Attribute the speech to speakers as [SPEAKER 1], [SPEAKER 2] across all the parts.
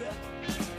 [SPEAKER 1] That's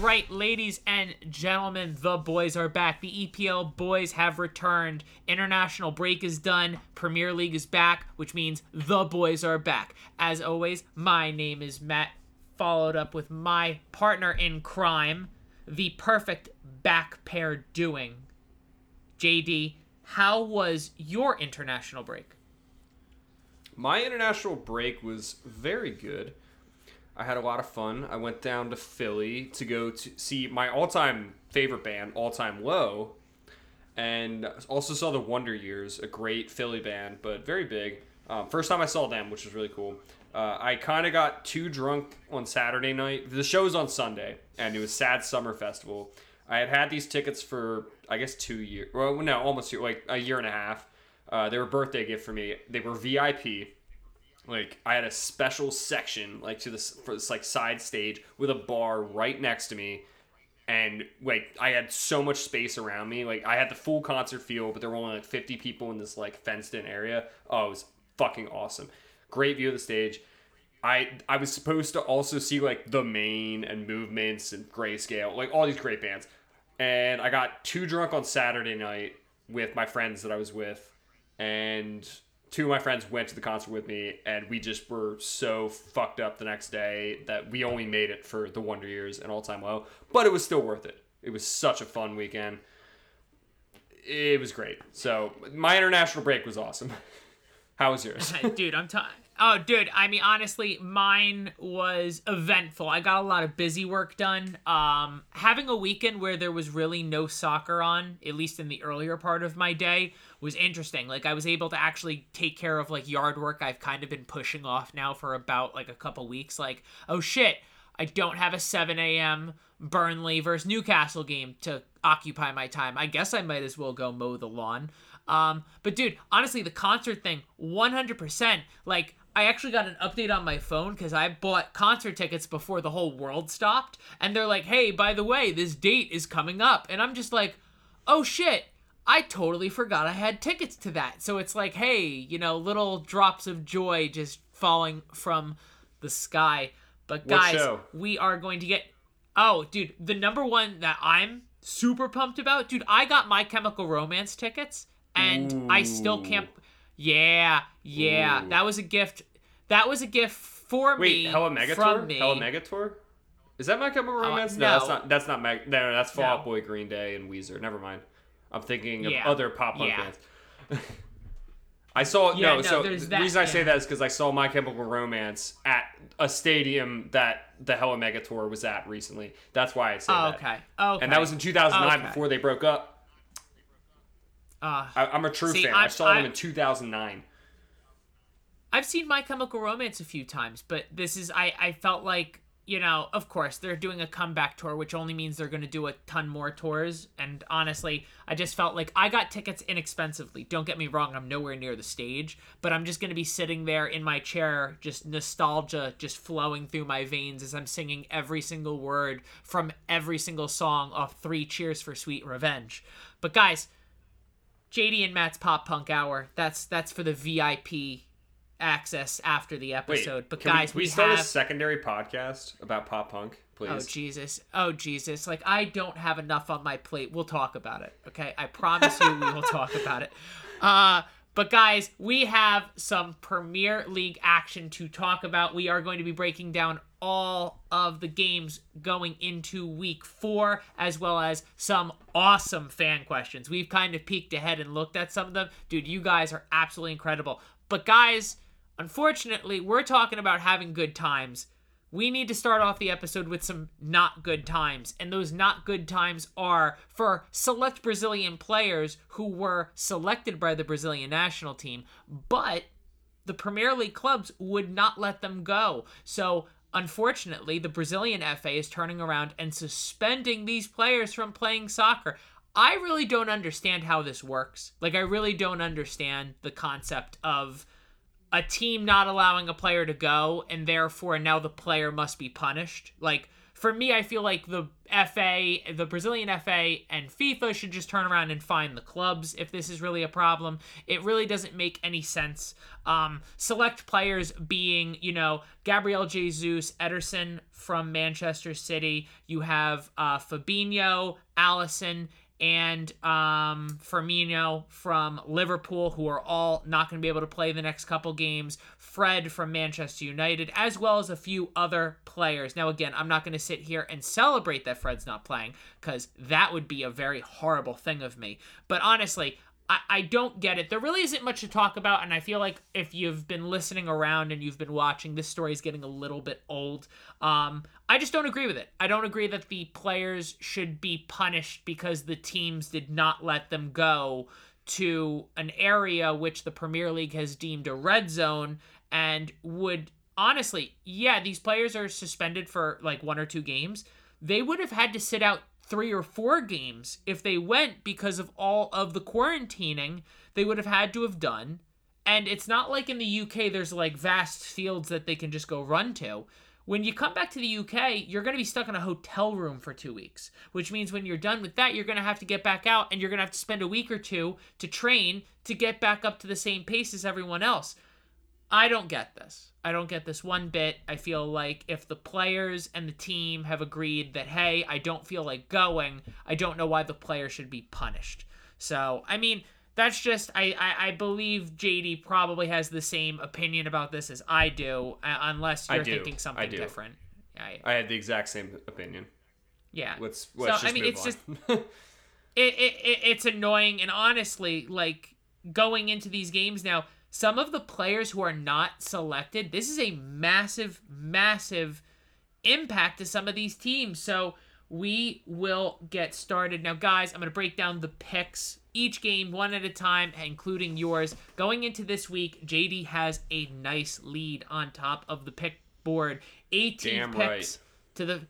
[SPEAKER 1] right, ladies and gentlemen. The boys are back. The EPL boys have returned. International break is done. Premier League is back, which means the boys are back. As always, my name is Matt, followed up with my partner in crime, the perfect back pair doing. JD, how was your international break?
[SPEAKER 2] My international break was very good. I had a lot of fun. I went down to Philly to go to see my all-time favorite band, All Time Low, and also saw the Wonder Years, a great Philly band, but very big. Um, first time I saw them, which was really cool. Uh, I kind of got too drunk on Saturday night. The show was on Sunday, and it was Sad Summer Festival. I had had these tickets for I guess two years. Well, no, almost two, like a year and a half. Uh, they were a birthday gift for me. They were VIP like I had a special section like to this for this like side stage with a bar right next to me. And like I had so much space around me. Like I had the full concert feel but there were only like 50 people in this like fenced in area. Oh it was fucking awesome. Great view of the stage. I I was supposed to also see like the Maine and movements and grayscale like all these great bands. And I got too drunk on Saturday night with my friends that I was with. And two of my friends went to the concert with me and we just were so fucked up the next day that we only made it for the wonder years and all time low. But it was still worth it. It was such a fun weekend. It was great. So my international break was awesome. How was yours?
[SPEAKER 1] Dude, I'm t- Oh, dude, I mean honestly, mine was eventful. I got a lot of busy work done. Um having a weekend where there was really no soccer on, at least in the earlier part of my day, was interesting. Like I was able to actually take care of like yard work I've kind of been pushing off now for about like a couple weeks. Like, oh shit, I don't have a 7 a.m. Burnley versus Newcastle game to occupy my time. I guess I might as well go mow the lawn. Um, but dude, honestly, the concert thing, 100%. Like, I actually got an update on my phone because I bought concert tickets before the whole world stopped. And they're like, hey, by the way, this date is coming up. And I'm just like, oh shit, I totally forgot I had tickets to that. So it's like, hey, you know, little drops of joy just falling from the sky. But guys, we are going to get. Oh, dude, the number one that I'm super pumped about, dude, I got my Chemical Romance tickets and Ooh. I still can't. Yeah, yeah, Ooh. that was a gift. That was a gift for
[SPEAKER 2] Wait,
[SPEAKER 1] me.
[SPEAKER 2] Wait, Hella Mega
[SPEAKER 1] from Me.
[SPEAKER 2] Hella Mega Tour? Is that My Chemical uh, Romance? Uh, no. no. that's not. That's not Meg. No, no, that's Fall Out no. Boy, Green Day, and Weezer. Never mind. I'm thinking of yeah. other pop punk yeah. bands. I saw yeah, no, no. So the that, reason I say that is because I saw My Chemical Romance at a stadium that the Hella Mega Tour was at recently. That's why I say
[SPEAKER 1] oh,
[SPEAKER 2] that.
[SPEAKER 1] Okay. Okay.
[SPEAKER 2] And that was in 2009 okay. before they broke up. Uh, I, am a true see, fan. I, I saw I, them in 2009.
[SPEAKER 1] I've seen My Chemical Romance a few times, but this is I I felt like you know, of course, they're doing a comeback tour, which only means they're going to do a ton more tours. And honestly, I just felt like I got tickets inexpensively. Don't get me wrong, I'm nowhere near the stage, but I'm just going to be sitting there in my chair, just nostalgia just flowing through my veins as I'm singing every single word from every single song off Three Cheers for Sweet Revenge. But guys, JD and Matt's Pop Punk Hour, that's that's for the VIP access after the episode. Wait, but guys, we, we, we start have... a
[SPEAKER 2] secondary podcast about pop punk, please.
[SPEAKER 1] Oh Jesus! Oh Jesus! Like I don't have enough on my plate. We'll talk about it. Okay, I promise you, we will talk about it. Uh, but guys, we have some Premier League action to talk about. We are going to be breaking down all of the games going into week four, as well as some awesome fan questions. We've kind of peeked ahead and looked at some of them. Dude, you guys are absolutely incredible. But guys, Unfortunately, we're talking about having good times. We need to start off the episode with some not good times. And those not good times are for select Brazilian players who were selected by the Brazilian national team, but the Premier League clubs would not let them go. So, unfortunately, the Brazilian FA is turning around and suspending these players from playing soccer. I really don't understand how this works. Like, I really don't understand the concept of a team not allowing a player to go, and therefore now the player must be punished. Like, for me, I feel like the FA, the Brazilian FA, and FIFA should just turn around and fine the clubs if this is really a problem. It really doesn't make any sense. Um, select players being, you know, Gabriel Jesus, Ederson from Manchester City. You have uh, Fabinho, Alisson, and um, Firmino from Liverpool, who are all not going to be able to play the next couple games. Fred from Manchester United, as well as a few other players. Now, again, I'm not going to sit here and celebrate that Fred's not playing because that would be a very horrible thing of me. But honestly, I, I don't get it. There really isn't much to talk about, and I feel like if you've been listening around and you've been watching, this story is getting a little bit old. Um, I just don't agree with it. I don't agree that the players should be punished because the teams did not let them go to an area which the Premier League has deemed a red zone and would honestly, yeah, these players are suspended for like one or two games. They would have had to sit out three or four games if they went because of all of the quarantining they would have had to have done. And it's not like in the UK there's like vast fields that they can just go run to. When you come back to the UK, you're going to be stuck in a hotel room for two weeks, which means when you're done with that, you're going to have to get back out and you're going to have to spend a week or two to train to get back up to the same pace as everyone else. I don't get this. I don't get this one bit. I feel like if the players and the team have agreed that, hey, I don't feel like going, I don't know why the player should be punished. So, I mean, that's just, I, I, I believe JD probably has the same opinion about this as I do, uh, unless you're thinking something different.
[SPEAKER 2] I, I had the exact same opinion.
[SPEAKER 1] Yeah.
[SPEAKER 2] Let's, let's
[SPEAKER 1] so, I mean, it's on. just, it, it, it, it's annoying. And honestly, like, going into these games now, some of the players who are not selected, this is a massive, massive impact to some of these teams. So we will get started. Now, guys, I'm going to break down the picks each game one at a time, including yours. Going into this week, JD has a nice lead on top of the pick board. 18 Damn picks right. to the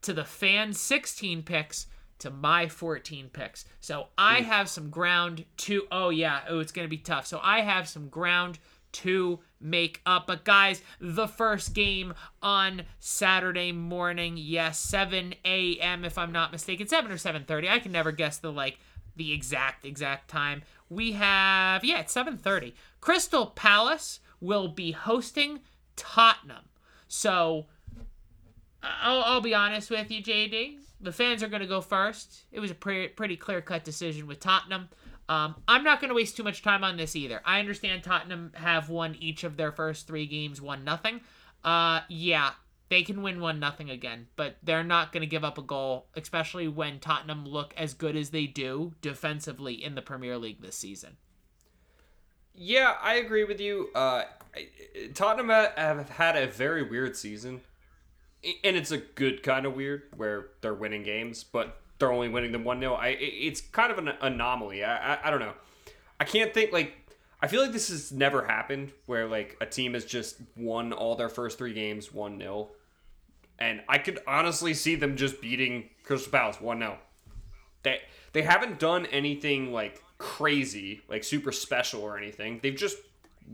[SPEAKER 1] to the fan 16 picks to my 14 picks. So I have some ground to. Oh, yeah. Oh, it's going to be tough. So I have some ground to make up. But guys, the first game on Saturday morning, yes, 7 a.m. if I'm not mistaken, 7 or 7:30. I can never guess the like the exact exact time. We have yeah, it's 7:30. Crystal Palace will be hosting Tottenham. So I'll, I'll be honest with you, JD the fans are going to go first. It was a pretty, pretty clear cut decision with Tottenham. Um, I'm not going to waste too much time on this either. I understand Tottenham have won each of their first three games, one nothing. Uh, yeah, they can win one nothing again, but they're not going to give up a goal, especially when Tottenham look as good as they do defensively in the Premier League this season.
[SPEAKER 2] Yeah, I agree with you. Uh, Tottenham have had a very weird season and it's a good kind of weird where they're winning games, but they're only winning them one 0 I it's kind of an anomaly. I, I I don't know. I can't think like I feel like this has never happened where like a team has just won all their first three games one 0 and I could honestly see them just beating Crystal Palace one 0 They they haven't done anything like crazy, like super special or anything. They've just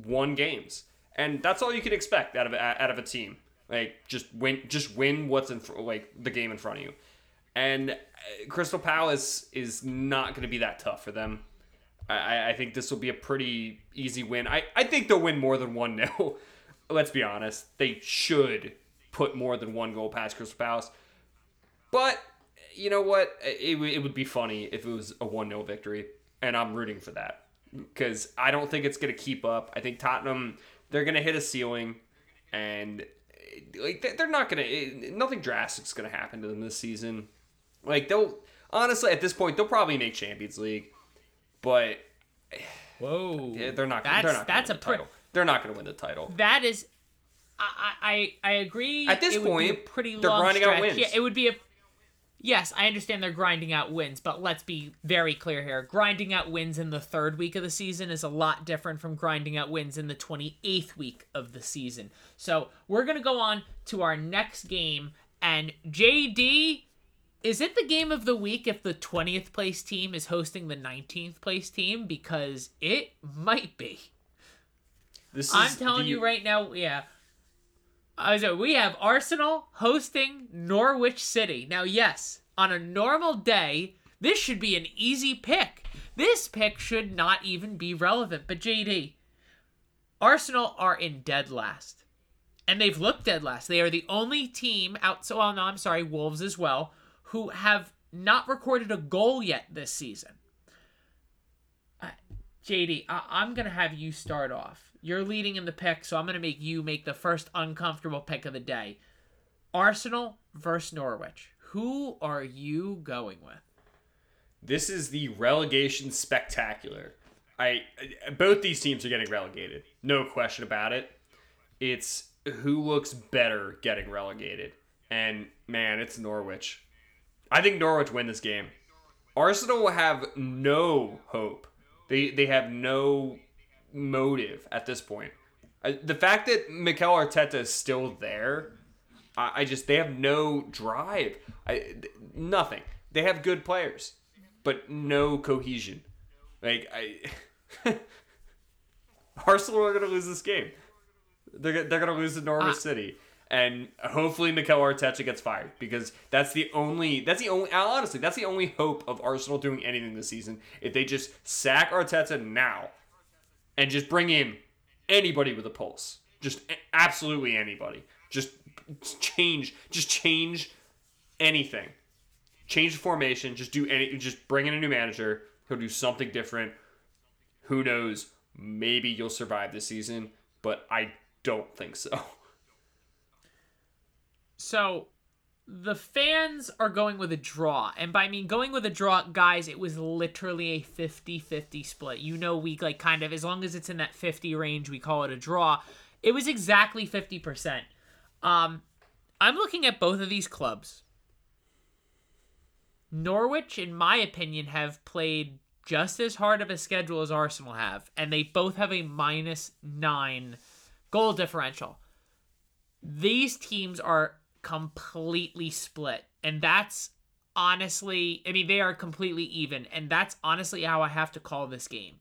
[SPEAKER 2] won games, and that's all you can expect out of out of a team. Like just win, just win what's in like the game in front of you. And uh, Crystal Palace is not going to be that tough for them. I, I think this will be a pretty easy win. I, I think they'll win more than 1 0. Let's be honest. They should put more than one goal past Crystal Palace. But you know what? It, it would be funny if it was a 1 0 victory. And I'm rooting for that. Because I don't think it's going to keep up. I think Tottenham, they're going to hit a ceiling. And like they're not gonna nothing drastic's gonna happen to them this season. Like they'll honestly at this point they'll probably make Champions League, but
[SPEAKER 1] whoa,
[SPEAKER 2] they're not. That's they're not that's a title. they're not gonna win the title.
[SPEAKER 1] That is, I I I agree.
[SPEAKER 2] At this point,
[SPEAKER 1] pretty
[SPEAKER 2] they're grinding
[SPEAKER 1] stretch.
[SPEAKER 2] out wins.
[SPEAKER 1] Yeah, it would be a yes, I understand they're grinding out wins, but let's be very clear here. Grinding out wins in the third week of the season is a lot different from grinding out wins in the 28th week of the season. So we're going to go on to our next game, and JD, is it the game of the week if the 20th place team is hosting the 19th place team? Because it might be.
[SPEAKER 2] This is
[SPEAKER 1] I'm telling
[SPEAKER 2] the-
[SPEAKER 1] you right now, yeah. Uh, so we have Arsenal hosting Norwich City. Now, yes, on a normal day, this should be an easy pick. This pick should not even be relevant. But JD, Arsenal are in dead last. And they've looked dead last. They are the only team out so well, no, I'm sorry, Wolves as well, who have not recorded a goal yet this season. Uh, JD, I- I'm gonna have you start off. You're leading in the pick, so I'm gonna make you make the first uncomfortable pick of the day. Arsenal versus Norwich. Who are you going with?
[SPEAKER 2] This is the relegation spectacular. I both these teams are getting relegated. No question about it. It's who looks better getting relegated. And man, it's Norwich. I think Norwich win this game. Arsenal will have no hope. They they have no motive at this point. I, the fact that Mikel Arteta is still there, I, I just they have no drive. I nothing. They have good players, but no cohesion. Like I, Arsenal are gonna lose this game. They're they're gonna lose to Norwich
[SPEAKER 1] Ah.
[SPEAKER 2] City, and hopefully Mikel Arteta gets fired because that's the only that's the only honestly that's the only hope of Arsenal doing anything this season. If they just sack Arteta now, and just bring in anybody with a pulse, just absolutely anybody, just change just change anything, change the formation, just do any just bring in a new manager. He'll do something different. Who knows? Maybe you'll survive this season, but I don't think so.
[SPEAKER 1] So the fans are going with a draw. And by I mean going with a draw, guys, it was literally a 50-50 split. You know we like kind of as long as it's in that 50 range, we call it a draw. It was exactly 50%. Um I'm looking at both of these clubs. Norwich, in my opinion, have played just as hard of a schedule as Arsenal have, and they both have a minus nine goal differential these teams are completely split. And that's honestly i mean they are completely even. And that's honestly how i have to call this game.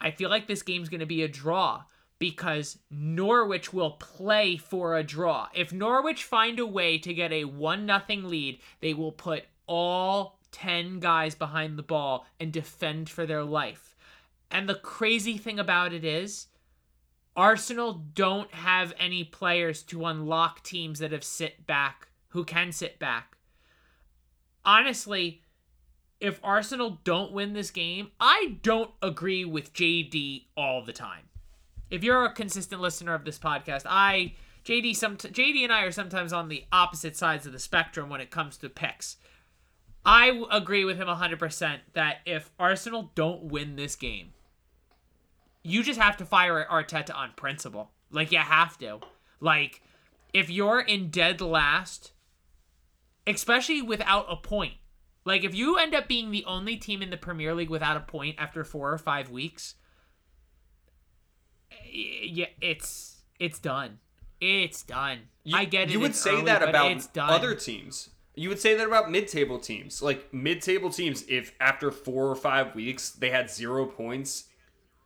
[SPEAKER 1] I feel like this game's going to be a draw because norwich will play for a draw. If norwich find a way to get a 1 nothing lead they will put all 10 guys behind the ball and defend for their life. And the crazy thing about it is Arsenal don't have any players to unlock teams that have sit back, who can sit back. Honestly, if Arsenal don't win this game, I don't agree with JD all the time. If you're a consistent listener of this podcast, I JD some JD and I are sometimes on the opposite sides of the spectrum when it comes to picks. I agree with him 100% that if Arsenal don't win this game, you just have to fire Arteta on principle. Like you have to. Like if you're in dead last, especially without a point. Like if you end up being the only team in the Premier League without a point after 4 or 5 weeks, yeah, it's it's done. It's done.
[SPEAKER 2] You,
[SPEAKER 1] I get it.
[SPEAKER 2] You would say
[SPEAKER 1] early,
[SPEAKER 2] that about
[SPEAKER 1] it's done.
[SPEAKER 2] other teams. You would say that about mid-table teams. Like mid-table teams, if after four or five weeks they had zero points,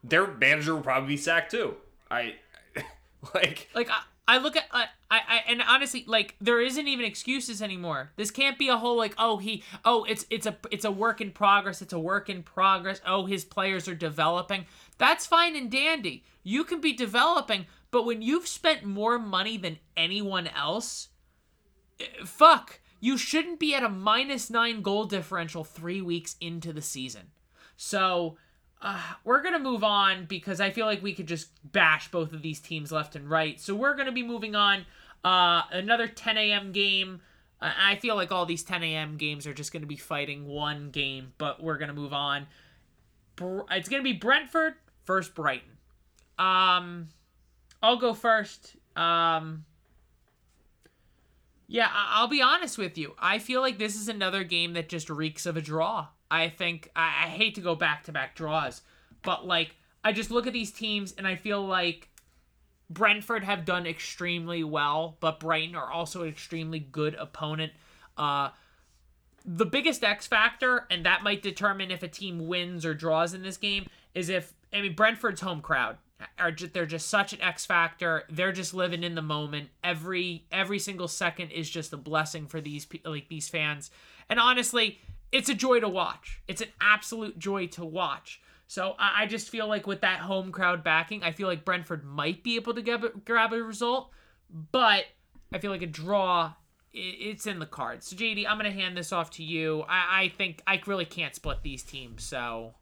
[SPEAKER 2] their manager will probably be sacked too. I like
[SPEAKER 1] like I, I look at I, I and honestly like there isn't even excuses anymore. This can't be a whole like oh he oh it's it's a it's a work in progress. It's a work in progress. Oh his players are developing. That's fine and dandy. You can be developing, but when you've spent more money than anyone else, eh, fuck, you shouldn't be at a minus 9 goal differential 3 weeks into the season. So, uh, we're going to move on because I feel like we could just bash both of these teams left and right. So we're going to be moving on. Uh, another 10 a.m. game. Uh, I feel like all these 10 a.m. games are just going to be fighting one game, but we're going to move on. It's going to be Brentford versus Brighton. Um, I'll go first. Um, yeah, I- I'll be honest with you. I feel like this is another game that just reeks of a draw. I think I, I hate to go back to back draws, but like I just look at these teams and I feel like Brentford have done extremely well, but Brighton are also an extremely good opponent. Uh, the biggest X factor, and that might determine if a team wins or draws in this game, is if I mean Brentford's home crowd are just, they're just such an X factor. They're just living in the moment. Every every single second is just a blessing for these like these fans. And honestly, it's a joy to watch. It's an absolute joy to watch. So I, just feel like with that home crowd backing, I feel like Brentford might be able to get, grab a result, but I feel like a draw it's in the cards. So JD, I'm gonna hand this off to you. I, I think I really can't split these teams. So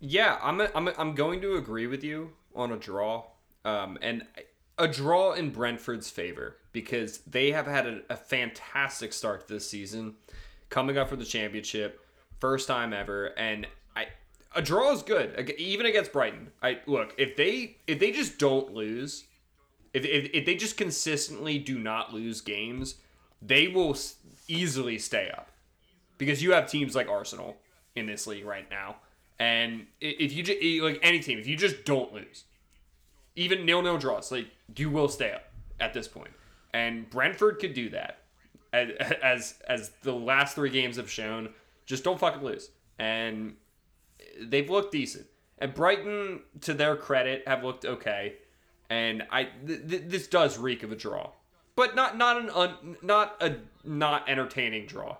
[SPEAKER 2] yeah, I'm a, I'm a, I'm going to agree with you on a draw, um, and a draw in Brentford's favor because they have had a, a fantastic start this season, coming up for the championship, first time ever, and I a draw is good even against Brighton. I look if they if they just don't lose, if if, if they just consistently do not lose games they will easily stay up because you have teams like Arsenal in this league right now, and if you just like any team, if you just don't lose, even nil nil draws, like you will stay up at this point. And Brentford could do that, as as, the last three games have shown. Just don't fucking lose, and they've looked decent. And Brighton, to their credit, have looked okay. And I th- th- this does reek of a draw but not not an un, not a not entertaining draw.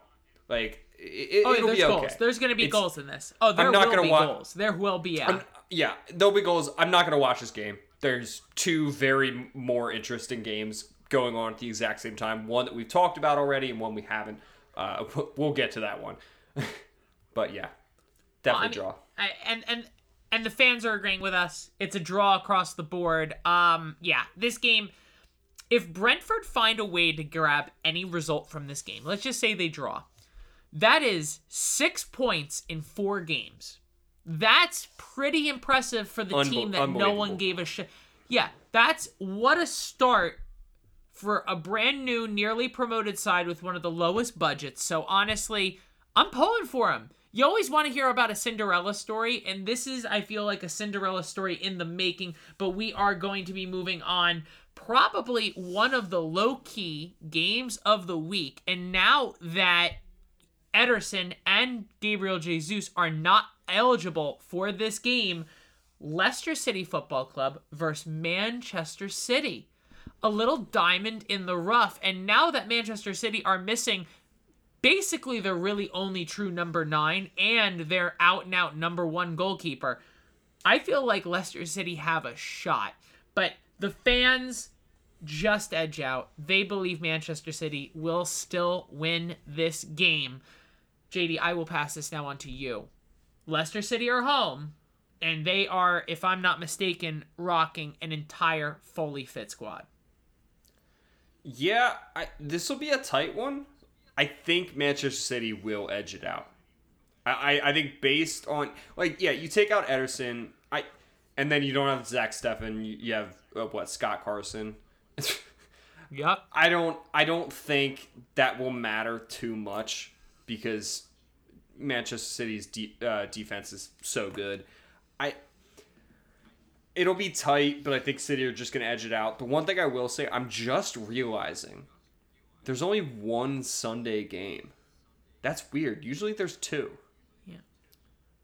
[SPEAKER 2] Like it,
[SPEAKER 1] oh,
[SPEAKER 2] it'll
[SPEAKER 1] there's
[SPEAKER 2] be
[SPEAKER 1] goals.
[SPEAKER 2] okay.
[SPEAKER 1] There's going to be it's, goals in this. Oh, there
[SPEAKER 2] I'm not
[SPEAKER 1] will
[SPEAKER 2] gonna
[SPEAKER 1] be
[SPEAKER 2] wa-
[SPEAKER 1] goals. There will be. Yeah.
[SPEAKER 2] Yeah, there'll be goals. I'm not going to watch this game. There's two very more interesting games going on at the exact same time. One that we've talked about already, and one we haven't. Uh, we'll get to that one. but yeah, definitely well, I
[SPEAKER 1] mean, draw. I, and and and the fans are agreeing with us. It's a draw across the board. Um, yeah, this game if Brentford find a way to grab any result from this game, let's just say they draw, that is six points in four games. That's pretty impressive for the Unbe- team that no one gave a shit. Yeah, that's what a start for a brand new, nearly promoted side with one of the lowest budgets. So honestly, I'm pulling for him. You always want to hear about a Cinderella story, and this is, I feel like, a Cinderella story in the making. But we are going to be moving on probably one of the low key games of the week. And now that Ederson and Gabriel Jesus are not eligible for this game, Leicester City Football Club versus Manchester City. A little diamond in the rough. And now that Manchester City are missing basically their really only true number nine and their out and out number one goalkeeper, I feel like Leicester City have a shot. But the fans just edge out. They believe Manchester City will still win this game. JD, I will pass this now on to you. Leicester City are home, and they are, if I'm not mistaken, rocking an entire fully fit squad.
[SPEAKER 2] Yeah, this will be a tight one. I think Manchester City will edge it out. I, I, I think based on like yeah, you take out Ederson, I, and then you don't have Zach Steffen. You, you have uh, what Scott Carson.
[SPEAKER 1] yep.
[SPEAKER 2] I don't I don't think that will matter too much because Manchester City's de- uh, defense is so good. I it'll be tight, but I think City are just going to edge it out. The one thing I will say, I'm just realizing there's only one Sunday game. That's weird. Usually there's two.
[SPEAKER 1] Yeah.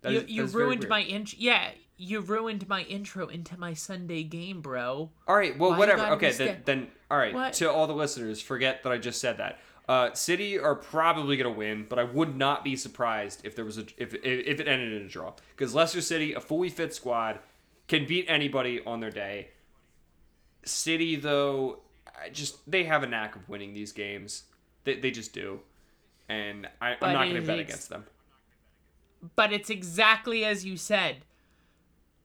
[SPEAKER 1] That you is, you ruined my int. Yeah, you ruined my intro into my Sunday game, bro.
[SPEAKER 2] All right, well, Why whatever. Okay, then, then, all right. What? To all the listeners, forget that I just said that. Uh, City are probably going to win, but I would not be surprised if there was a if if it ended in a draw because Leicester City, a fully fit squad, can beat anybody on their day. City, though, I just they have a knack of winning these games. They they just do, and I, am not going to bet against them.
[SPEAKER 1] But it's exactly as you said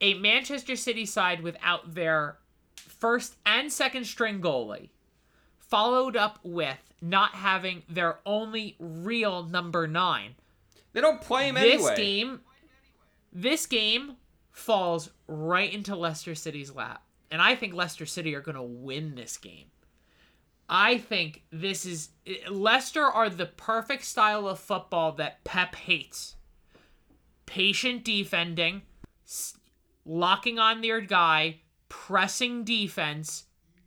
[SPEAKER 1] a Manchester City side without their first and second string goalie, followed up with not having their only real number nine.
[SPEAKER 2] They don't play him
[SPEAKER 1] this
[SPEAKER 2] anyway.
[SPEAKER 1] This game, this game falls right into Leicester City's lap, and I think Leicester City are going to win this game. I think this is Leicester are the perfect style of football that Pep hates. Patient defending, locking on their guy, pressing defense,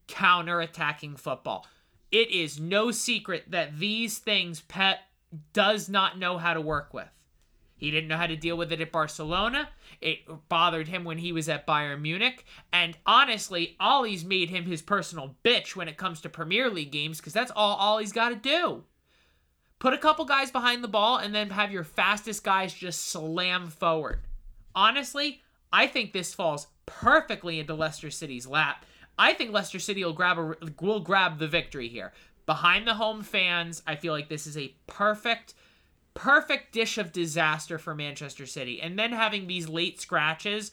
[SPEAKER 1] counter attacking football. It is no secret that these things Pep does not know how to work with. He didn't know how to deal with it at Barcelona. It bothered him when he was at Bayern Munich. And honestly, Ole's made him his personal bitch when it comes to Premier League games because that's all Ole's got to do. Put a couple guys behind the ball and then have your fastest guys just slam forward. Honestly, I think this falls perfectly into Leicester City's lap. I think Leicester City will grab a, will grab the victory here. Behind the home fans, I feel like this is a perfect perfect dish of disaster for Manchester City. And then having these late scratches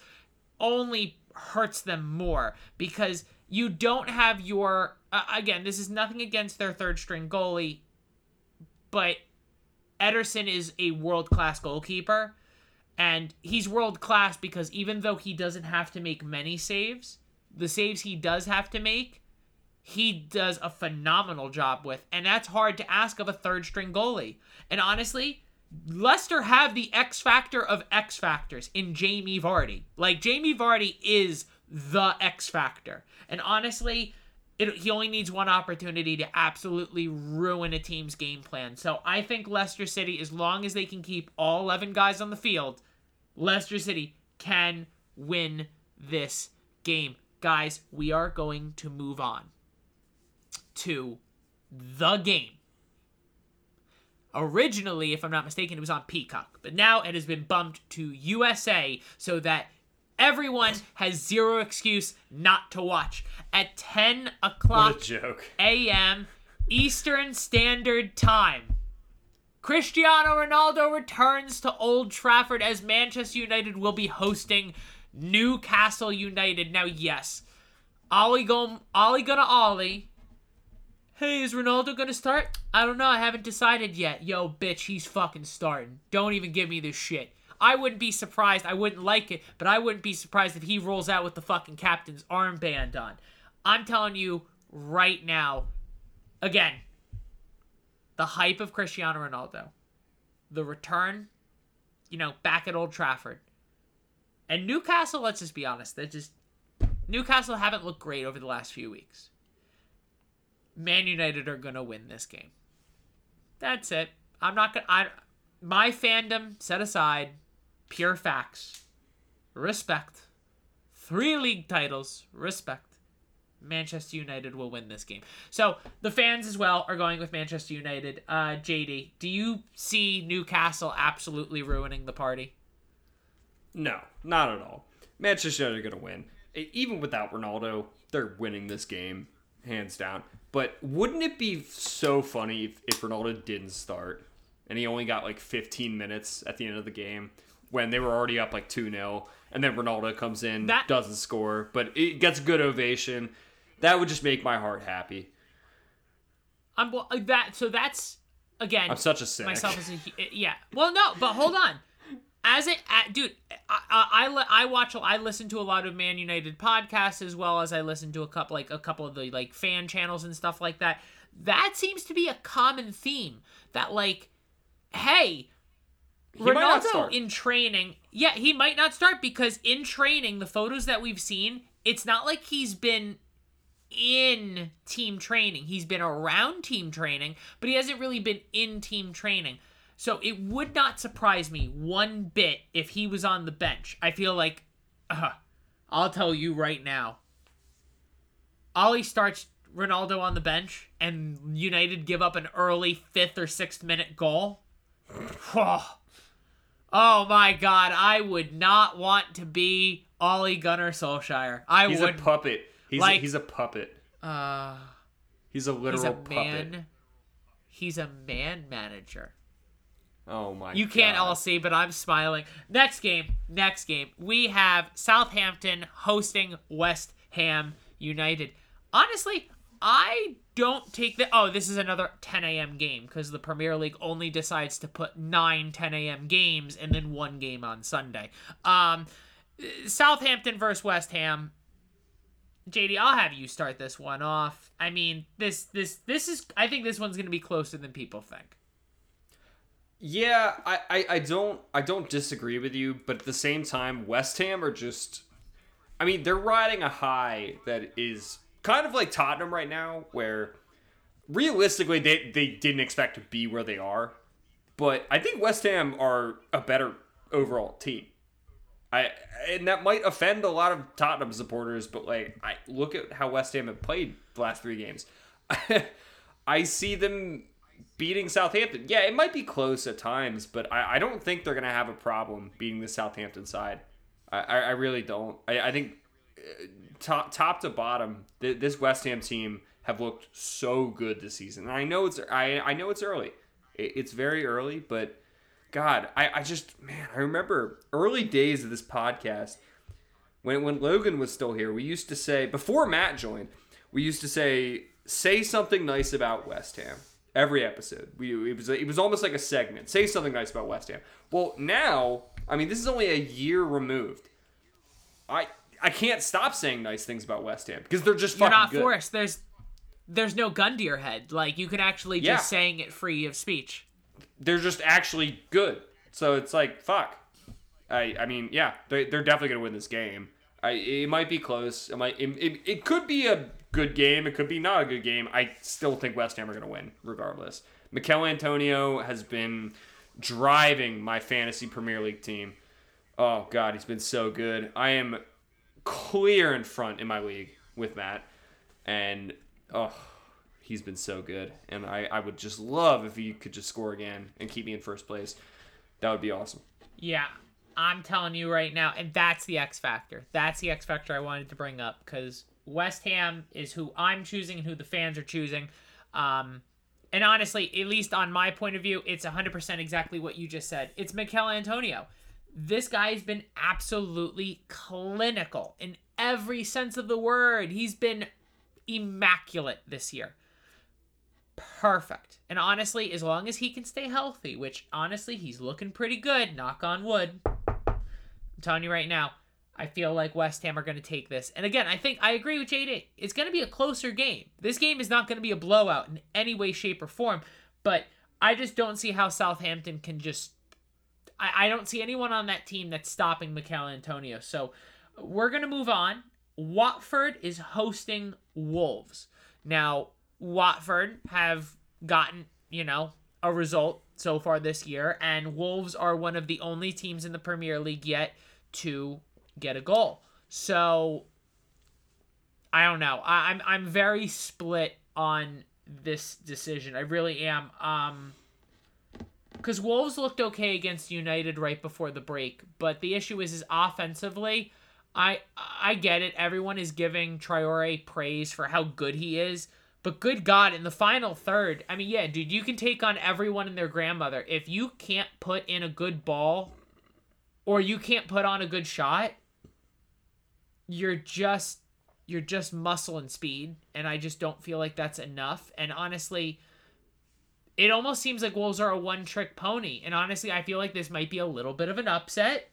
[SPEAKER 1] only hurts them more because you don't have your uh, again, this is nothing against their third string goalie, but Ederson is a world-class goalkeeper and he's world class because even though he doesn't have to make many saves, the saves he does have to make, he does a phenomenal job with. And that's hard to ask of a third string goalie. And honestly, Leicester have the X factor of X factors in Jamie Vardy. Like, Jamie Vardy is the X factor. And honestly, it, he only needs one opportunity to absolutely ruin a team's game plan. So I think Leicester City, as long as they can keep all 11 guys on the field, Leicester City can win this game. Guys, we are going to move on to the game. Originally, if I'm not mistaken, it was on Peacock, but now it has been bumped to USA so that everyone has zero excuse not to watch. At 10 o'clock
[SPEAKER 2] What a joke.
[SPEAKER 1] a.m. Eastern Standard Time. Cristiano Ronaldo returns to Old Trafford as Manchester United will be hosting Newcastle United. Now, yes, Ole go Ole gonna Ole. Hey, is Ronaldo gonna start? I don't know. I haven't decided yet. Yo, bitch, he's fucking starting. Don't even give me this shit. I wouldn't be surprised. I wouldn't like it, but I wouldn't be surprised if he rolls out with the fucking captain's armband on. I'm telling you right now. Again, the hype of Cristiano Ronaldo, the return, you know, back at Old Trafford, and Newcastle. Let's just be honest. They just Newcastle haven't looked great over the last few weeks. Man United are gonna win this game. That's it. I'm not gonna. I my fandom set aside. Pure facts. Respect. Three league titles. Respect. Manchester United will win this game. So the fans as well are going with Manchester United. Uh, JD, do you see Newcastle absolutely ruining the party?
[SPEAKER 2] No, not at all. Manchester United are going to win. Even without Ronaldo, they're winning this game, hands down. But wouldn't it be so funny if, if Ronaldo didn't start and he only got like 15 minutes at the end of the game when they were already up like 2 0, and then Ronaldo comes in,
[SPEAKER 1] That-
[SPEAKER 2] doesn't score, but it gets a good ovation? That would just make my heart happy.
[SPEAKER 1] I'm well, uh, that. So that's again.
[SPEAKER 2] I'm such a cynic.
[SPEAKER 1] myself as a yeah. Well, no, but hold on. As it, dude, I, I, I, I watch, I listen to a lot of Man United podcasts as well as I listen to a couple, like a couple of the like fan channels and stuff like that. That seems to be a common theme. That like, hey,
[SPEAKER 2] He
[SPEAKER 1] Ronaldo in training, yeah, he might not start because in training, the photos that we've seen, it's not like he's been in team training. He's been around team training, but he hasn't really been in team training. So it would not surprise me one bit if he was on the bench. I feel like, uh, I'll tell you right now. Ole starts Ronaldo on the bench, and United give up an early fifth or sixth minute goal. Oh, oh my God! I would not want to be Ole Gunnar Solskjaer. I
[SPEAKER 2] He's
[SPEAKER 1] would.
[SPEAKER 2] a puppet. He's,
[SPEAKER 1] like-
[SPEAKER 2] a, he's a puppet.
[SPEAKER 1] uh,
[SPEAKER 2] He's a literal
[SPEAKER 1] he's a
[SPEAKER 2] puppet.
[SPEAKER 1] man. He's a man manager.
[SPEAKER 2] Oh my
[SPEAKER 1] You can't
[SPEAKER 2] God.
[SPEAKER 1] all see, but I'm smiling. Next game, next game. We have Southampton hosting West Ham United. Honestly, I don't take the. Oh, this is another 10 a.m. game because the Premier League only decides to put nine 10 a.m. games and then one game on Sunday. Um, Southampton versus West Ham. JD, I'll have you start this one off. I mean, this this this is. I think this one's gonna be closer than people think.
[SPEAKER 2] Yeah, I, I, I don't I don't disagree with you, but at the same time, West Ham are just I mean, they're riding a high that is kind of like Tottenham right now, where realistically they, they didn't expect to be where they are. but I think West Ham are a better overall team. I and that might offend a lot of Tottenham supporters, but like I look at how West Ham have played the last three games. I see them beating Southampton. Yeah, it might be close at times, but I, I don't think they're gonna have a problem beating the Southampton side. I, I, I really don't. I, I think uh, top top to bottom, th- this West Ham team have looked so good this season. And I know it's I I know it's early. It, it's very early, but God, I, I just man, I remember early days of this podcast when when Logan was still here. We used to say before Matt joined, we used to say say something nice about West Ham every episode. We it was it was almost like a segment. Say something nice about West Ham. Well, now I mean this is only a year removed. I I can't stop saying nice things about West Ham because they're just
[SPEAKER 1] You're not
[SPEAKER 2] good.
[SPEAKER 1] forced. There's there's no gun to your head. Like you can actually just
[SPEAKER 2] Yeah.
[SPEAKER 1] saying it free of speech.
[SPEAKER 2] They're just actually good. So it's like fuck. I I mean yeah, they they're definitely gonna win this game. I it might be close. It might it, it, it could be a good game. It could be not a good game. I still think West Ham are gonna win regardless. Michail Antonio has been driving my fantasy Premier League team. Oh god, he's been so good. I am clear in front in my league with Matt, and oh, he's been so good. And I, I would just love if he could just score again and keep me in first place. That would be awesome.
[SPEAKER 1] Yeah, I'm telling you right now, and that's the X factor. That's the X factor I wanted to bring up because West Ham is who I'm choosing and who the fans are choosing. Um, and honestly, at least on my point of view, it's 100% exactly what you just said. It's Michail Antonio. This guy has been absolutely clinical in every sense of the word. He's been immaculate this year. Perfect. And honestly, as long as he can stay healthy, which honestly, he's looking pretty good, knock on wood. I'm telling you right now, I feel like West Ham are going to take this. And again, I think I agree with JD. It's going to be a closer game. This game is not going to be a blowout in any way, shape, or form. But I just don't see how Southampton can just. I, I don't see anyone on that team that's stopping Michail Antonio. So we're going to move on. Watford is hosting Wolves. Now, Watford have gotten, you know, a result so far this year, and Wolves are one of the only teams in the Premier League yet to get a goal. So I don't know. I, I'm I'm very split on this decision. I really am. Um because Wolves looked okay against United right before the break, but the issue is is offensively, I I get it. Everyone is giving Traore praise for how good he is, but good God, in the final third, I mean, yeah, dude, you can take on everyone and their grandmother. If you can't put in a good ball, or you can't put on a good shot, you're just you're just muscle and speed, and I just don't feel like that's enough. And honestly, it almost seems like Wolves are a one trick pony. And honestly, I feel like this might be a little bit of an upset.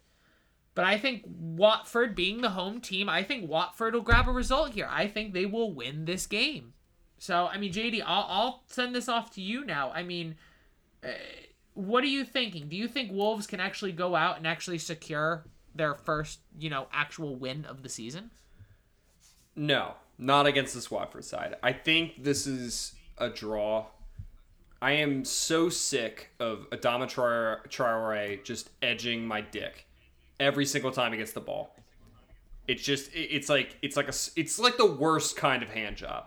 [SPEAKER 1] But I think Watford being the home team, I think Watford will grab a result here. I think they will win this game. So, I mean, JD, I'll, I'll send this off to you now. I mean, uh, what are you thinking? Do you think Wolves can actually go out and actually secure their first, you know, actual win of the season?
[SPEAKER 2] No, not against the Watford side. I think this is a draw. I am so sick of Adama Traore just edging my dick every single time he gets the ball. It's just it's like it's like a it's like the worst kind of hand job.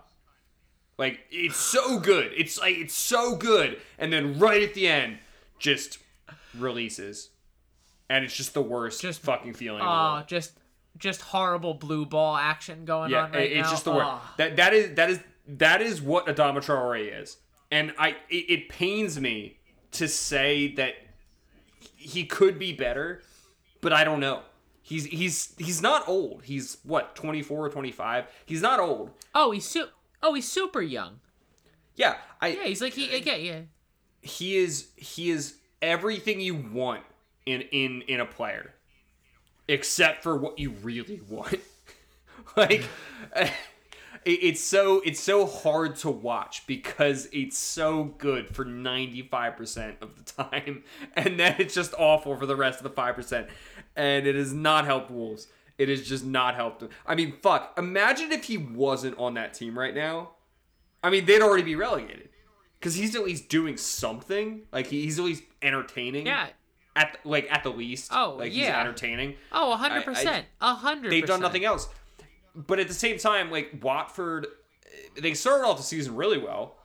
[SPEAKER 2] Like it's so good. It's like it's so good and then right at the end just releases. And it's just the worst
[SPEAKER 1] Just-
[SPEAKER 2] fucking feeling.
[SPEAKER 1] Oh, just just horrible blue ball action going
[SPEAKER 2] Yeah,
[SPEAKER 1] on right
[SPEAKER 2] it- it's
[SPEAKER 1] now.
[SPEAKER 2] just the word.
[SPEAKER 1] Oh.
[SPEAKER 2] That that is that is that is what Adama Traore is, and I it, it pains me to say that he could be better, but I don't know. He's he's he's not old. He's what 24 or 25. He's not old.
[SPEAKER 1] Oh, he's su- Oh, he's super young.
[SPEAKER 2] Yeah, I
[SPEAKER 1] Yeah, he's like he. Yeah, yeah.
[SPEAKER 2] he is he is everything you want in in in a player except for what you really want like it's so it's so hard to watch because it's so good for 95% of the time and then it's just awful for the rest of the 5% and it has not helped wolves it has just not helped them i mean fuck imagine if he wasn't on that team right now i mean they'd already be relegated because he's at least doing something. Like he's at least entertaining.
[SPEAKER 1] Yeah.
[SPEAKER 2] At like at the least.
[SPEAKER 1] Oh,
[SPEAKER 2] like he's
[SPEAKER 1] yeah.
[SPEAKER 2] entertaining.
[SPEAKER 1] Oh, 100%. A 100%.
[SPEAKER 2] They've done nothing else. But at the same time, like Watford, they started off the season really well,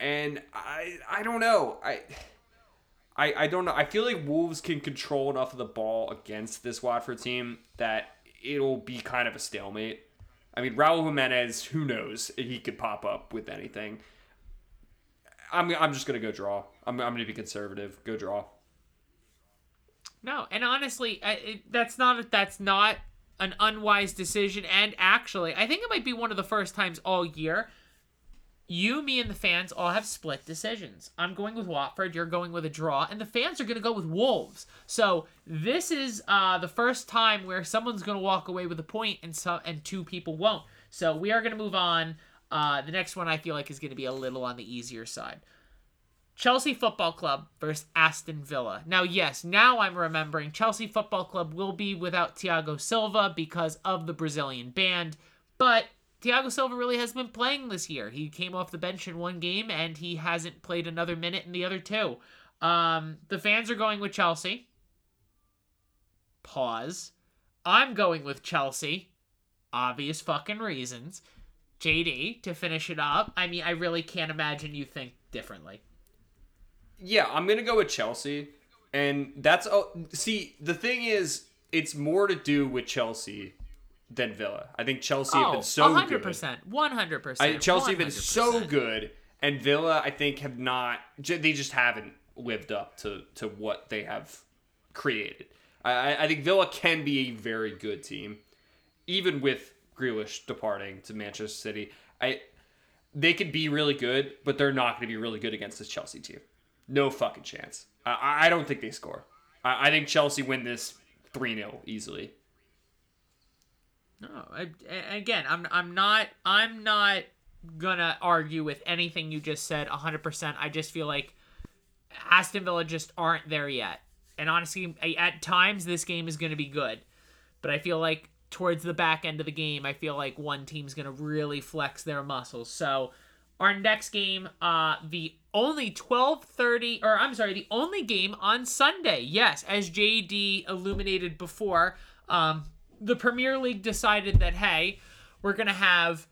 [SPEAKER 2] and I I don't know I. I, I don't know. I feel like Wolves can control enough of the ball against this Watford team that it'll be kind of a stalemate. I mean, Raul Jimenez, who knows? He could pop up with anything. I'm, I'm just going to go draw. I'm, I'm going to be conservative. Go draw.
[SPEAKER 1] No, and honestly, I, it, that's not that's not an unwise decision. And actually, I think it might be one of the first times all year. You, me, and the fans all have split decisions. I'm going with Watford. You're going with a draw, and the fans are going to go with Wolves. So this is uh, the first time where someone's going to walk away with a point, and so and two people won't. So we are going to move on. Uh, the next one I feel like is going to be a little on the easier side. Chelsea Football Club versus Aston Villa. Now, yes, now I'm remembering Chelsea Football Club will be without Thiago Silva because of the Brazilian band, but Thiago Silva really has been playing this year. He came off the bench in one game and he hasn't played another minute in the other two. Um, the fans are going with Chelsea. Pause. I'm going with Chelsea. Obvious fucking reasons. JD, to finish it up, I mean, I really can't imagine you think differently.
[SPEAKER 2] Yeah, I'm gonna go with Chelsea, and that's oh. See, the thing is, it's more to do with Chelsea than Villa. I think Chelsea have
[SPEAKER 1] Oh,
[SPEAKER 2] been so
[SPEAKER 1] 100%,
[SPEAKER 2] good.
[SPEAKER 1] 100%.
[SPEAKER 2] I, Chelsea have been so good, and Villa, I think, have not. They just haven't lived up to to what they have created. I, I- I think Villa can be a very good team, even with Grealish departing to Manchester City. I they could be really good, but they're not going to be really good against this Chelsea team. No fucking chance. I, I don't think they score. I, I think Chelsea win this three 0 easily.
[SPEAKER 1] No, I, again, I'm I'm not I'm not gonna argue with anything you just said 100%. I just feel like Aston Villa just aren't there yet. And honestly, at times this game is going to be good, but I feel like towards the back end of the game, I feel like one team's going to really flex their muscles. So, our next game, uh, the only 12:30 or I'm sorry, the only game on Sunday. Yes, as JD illuminated before, um, the Premier League decided that hey, we're gonna have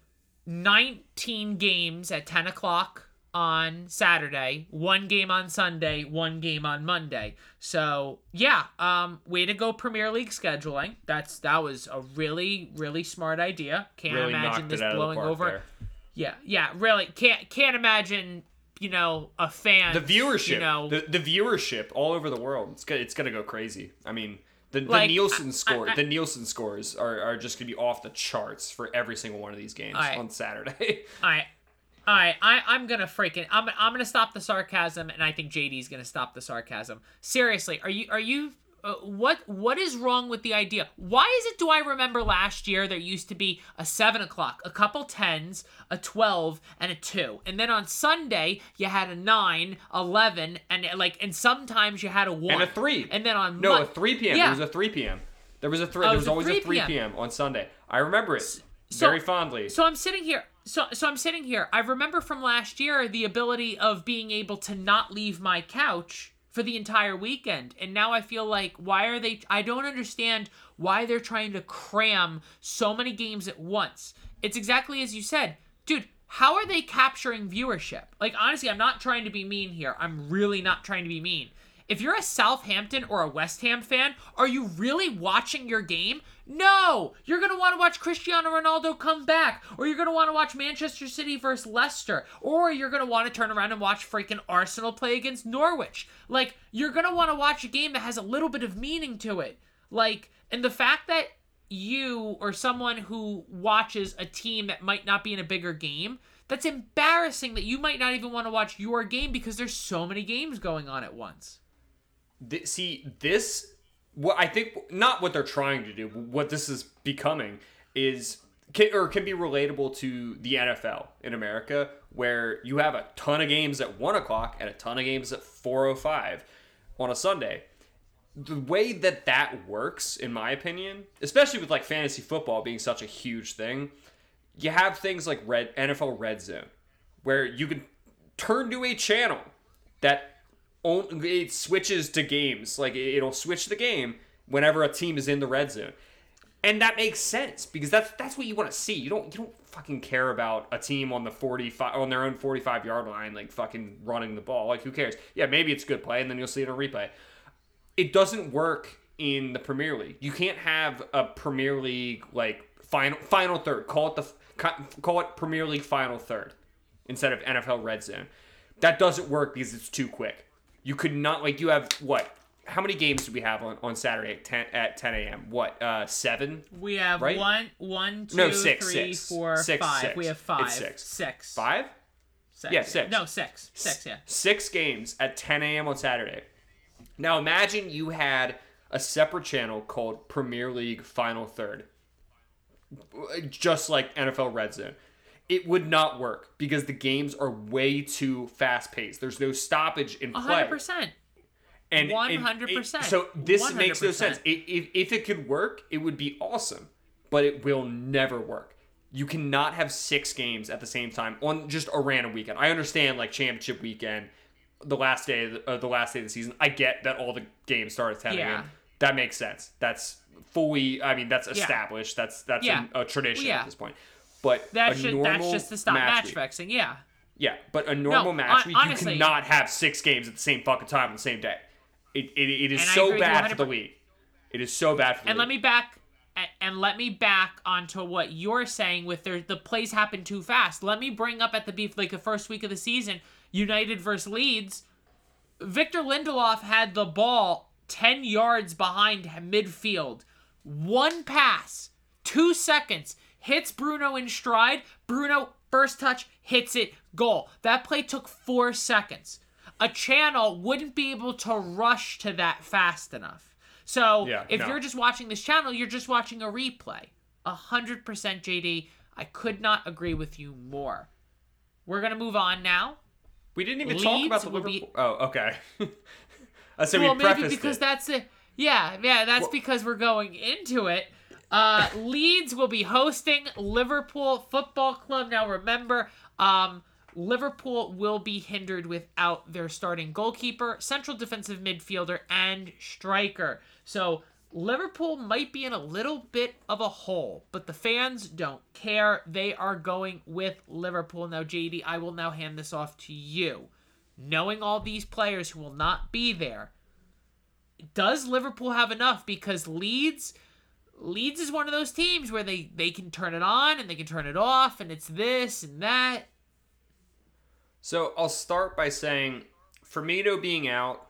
[SPEAKER 1] 19 games at 10 o'clock on Saturday, one game on Sunday, one game on Monday. So yeah, um, way to go Premier League scheduling. That's that was a really really smart idea. Can't
[SPEAKER 2] Really
[SPEAKER 1] imagine this blowing
[SPEAKER 2] of the park
[SPEAKER 1] over.
[SPEAKER 2] there.
[SPEAKER 1] Yeah, yeah, really can't can't imagine you know a fan.
[SPEAKER 2] the viewership,
[SPEAKER 1] you know,
[SPEAKER 2] the, the viewership all over the world. It's gonna, it's gonna go crazy. I mean, the,
[SPEAKER 1] Like,
[SPEAKER 2] the Nielsen score,
[SPEAKER 1] I-
[SPEAKER 2] the Nielsen scores are, are just gonna be off the charts for every single one of these games
[SPEAKER 1] Alright.
[SPEAKER 2] on Saturday.
[SPEAKER 1] All right. All right, I, I'm gonna freaking I'm I'm gonna stop the sarcasm, and I think JD's gonna stop the sarcasm. Seriously, are you are you uh, what what is wrong with the idea? Why is it? Do I remember last year there used to be a seven o'clock, a couple tens, a twelve, and a two, and then on Sunday you had a nine, 11, and uh, like and sometimes you had a one
[SPEAKER 2] and a three,
[SPEAKER 1] and then on
[SPEAKER 2] no
[SPEAKER 1] Mon-
[SPEAKER 2] a three p.m.
[SPEAKER 1] Yeah.
[SPEAKER 2] There was a three p.m. There was a three.
[SPEAKER 1] Oh,
[SPEAKER 2] there was
[SPEAKER 1] was a
[SPEAKER 2] always
[SPEAKER 1] 3
[SPEAKER 2] a three
[SPEAKER 1] p.m.
[SPEAKER 2] p.m. on Sunday. I remember it
[SPEAKER 1] so-
[SPEAKER 2] very fondly.
[SPEAKER 1] So I'm sitting here. So so I'm sitting here. I remember from last year the ability of being able to not leave my couch for the entire weekend. And now I feel like why are they I don't understand why they're trying to cram so many games at once. It's exactly as you said. Dude, how are they capturing viewership? Like honestly, I'm not trying to be mean here. I'm really not trying to be mean. If you're a Southampton or a West Ham fan, are you really watching your game? No! You're going to want to watch Cristiano Ronaldo come back, or you're going to want to watch Manchester City versus Leicester, or you're going to want to turn around and watch freaking Arsenal play against Norwich. Like, you're going to want to watch a game that has a little bit of meaning to it. Like, and the fact that you or someone who watches a team that might not be in a bigger game, that's embarrassing that you might not even want to watch your game because there's so many games going on at once.
[SPEAKER 2] Th- see this what i think not what they're trying to do what this is becoming is can, or can be relatable to the nfl in america where you have a ton of games at 1 o'clock and a ton of games at 405 on a sunday. The way that that works in my opinion especially with like fantasy football being such a huge thing you have things like red nfl red zone where you can turn to a channel that it switches to games. Like it- it'll switch the game whenever a team is in the red zone. And that makes sense because that's that's what you want to see. You don't you don't fucking care about a team on the 45 on their own 45 yard line like fucking running the ball. Like who cares? Yeah, maybe it's good play and then you'll see it on replay. It doesn't work in the Premier League. You can't have a Premier League like final final third. Call it the call it Premier League final third instead of NFL red zone. That doesn't work because it's too quick. You could not like you have what? How many games do we have on, on Saturday at 10 at 10 a.m.? What? Uh, seven?
[SPEAKER 1] We have
[SPEAKER 2] Right?
[SPEAKER 1] one, one, two,
[SPEAKER 2] No, six,
[SPEAKER 1] three,
[SPEAKER 2] six.
[SPEAKER 1] four,
[SPEAKER 2] Six,
[SPEAKER 1] five.
[SPEAKER 2] six.
[SPEAKER 1] We have
[SPEAKER 2] It's
[SPEAKER 1] five.
[SPEAKER 2] six.
[SPEAKER 1] Six.
[SPEAKER 2] Five?
[SPEAKER 1] Six.
[SPEAKER 2] Yeah, six.
[SPEAKER 1] No, six. Six, yeah.
[SPEAKER 2] Six games at 10 a.m. on Saturday. Now imagine you had a separate channel called Premier League Final Third, just like NFL Red Zone. It would not work because the games are way too fast paced. There's no stoppage in play.
[SPEAKER 1] hundred percent.
[SPEAKER 2] And and
[SPEAKER 1] 100%.
[SPEAKER 2] it- So this makes no sense. If, if, if it could work, it would be awesome, but it will never work. You cannot have six games at the same time on just a random weekend. I understand like championship weekend, the last day of the, uh, the last day of the season. I get that all the games start at 10
[SPEAKER 1] Yeah.
[SPEAKER 2] a.m. That makes sense. That's fully. I mean, that's established. That's that's
[SPEAKER 1] Yeah.
[SPEAKER 2] a, a tradition
[SPEAKER 1] Yeah.
[SPEAKER 2] at this point. But
[SPEAKER 1] That's just
[SPEAKER 2] normal
[SPEAKER 1] that's just to stop match,
[SPEAKER 2] week-
[SPEAKER 1] fixing. Yeah.
[SPEAKER 2] yeah, but a normal
[SPEAKER 1] No,
[SPEAKER 2] match week,
[SPEAKER 1] honestly-
[SPEAKER 2] you cannot have six games at the same fucking time on the same day. It, it, it is so
[SPEAKER 1] agree with you
[SPEAKER 2] bad for the
[SPEAKER 1] 100%.
[SPEAKER 2] league. It is so bad for the
[SPEAKER 1] And let me back and let me back onto what you're saying with their, the plays happen too fast. Let me bring up at the beef like the first week of the season, United versus Leeds. Victor Lindelof had the ball 10 yards behind midfield. One pass, 2 seconds, hits Bruno in stride. Bruno first touch hits it, goal. That play took 4 seconds. A channel wouldn't be able to rush to that fast enough. So
[SPEAKER 2] Yeah,
[SPEAKER 1] if
[SPEAKER 2] no.
[SPEAKER 1] you're just watching this channel, you're just watching a replay. A hundred percent, JD. I could not agree with you more. We're gonna move on now.
[SPEAKER 2] we didn't even talk about the Liverpool.
[SPEAKER 1] be-
[SPEAKER 2] Oh, okay. Uh, I said
[SPEAKER 1] well,
[SPEAKER 2] we
[SPEAKER 1] maybe because
[SPEAKER 2] it.
[SPEAKER 1] that's it. Yeah, yeah, that's because we're going into it. Uh, Leeds will be hosting Liverpool Football Club. Now, remember, um, Liverpool will be hindered without their starting goalkeeper, central defensive midfielder, and striker. So Liverpool might be in a little bit of a hole, but the fans don't care. They are going with Liverpool. Now, JD, I will now hand this off to you. Knowing all these players who will not be there, does Liverpool have enough? Because Leeds, Leeds is one of those teams where they they can turn it on and they can turn it off, and it's this and that.
[SPEAKER 2] So I'll start by saying, Firmino being out,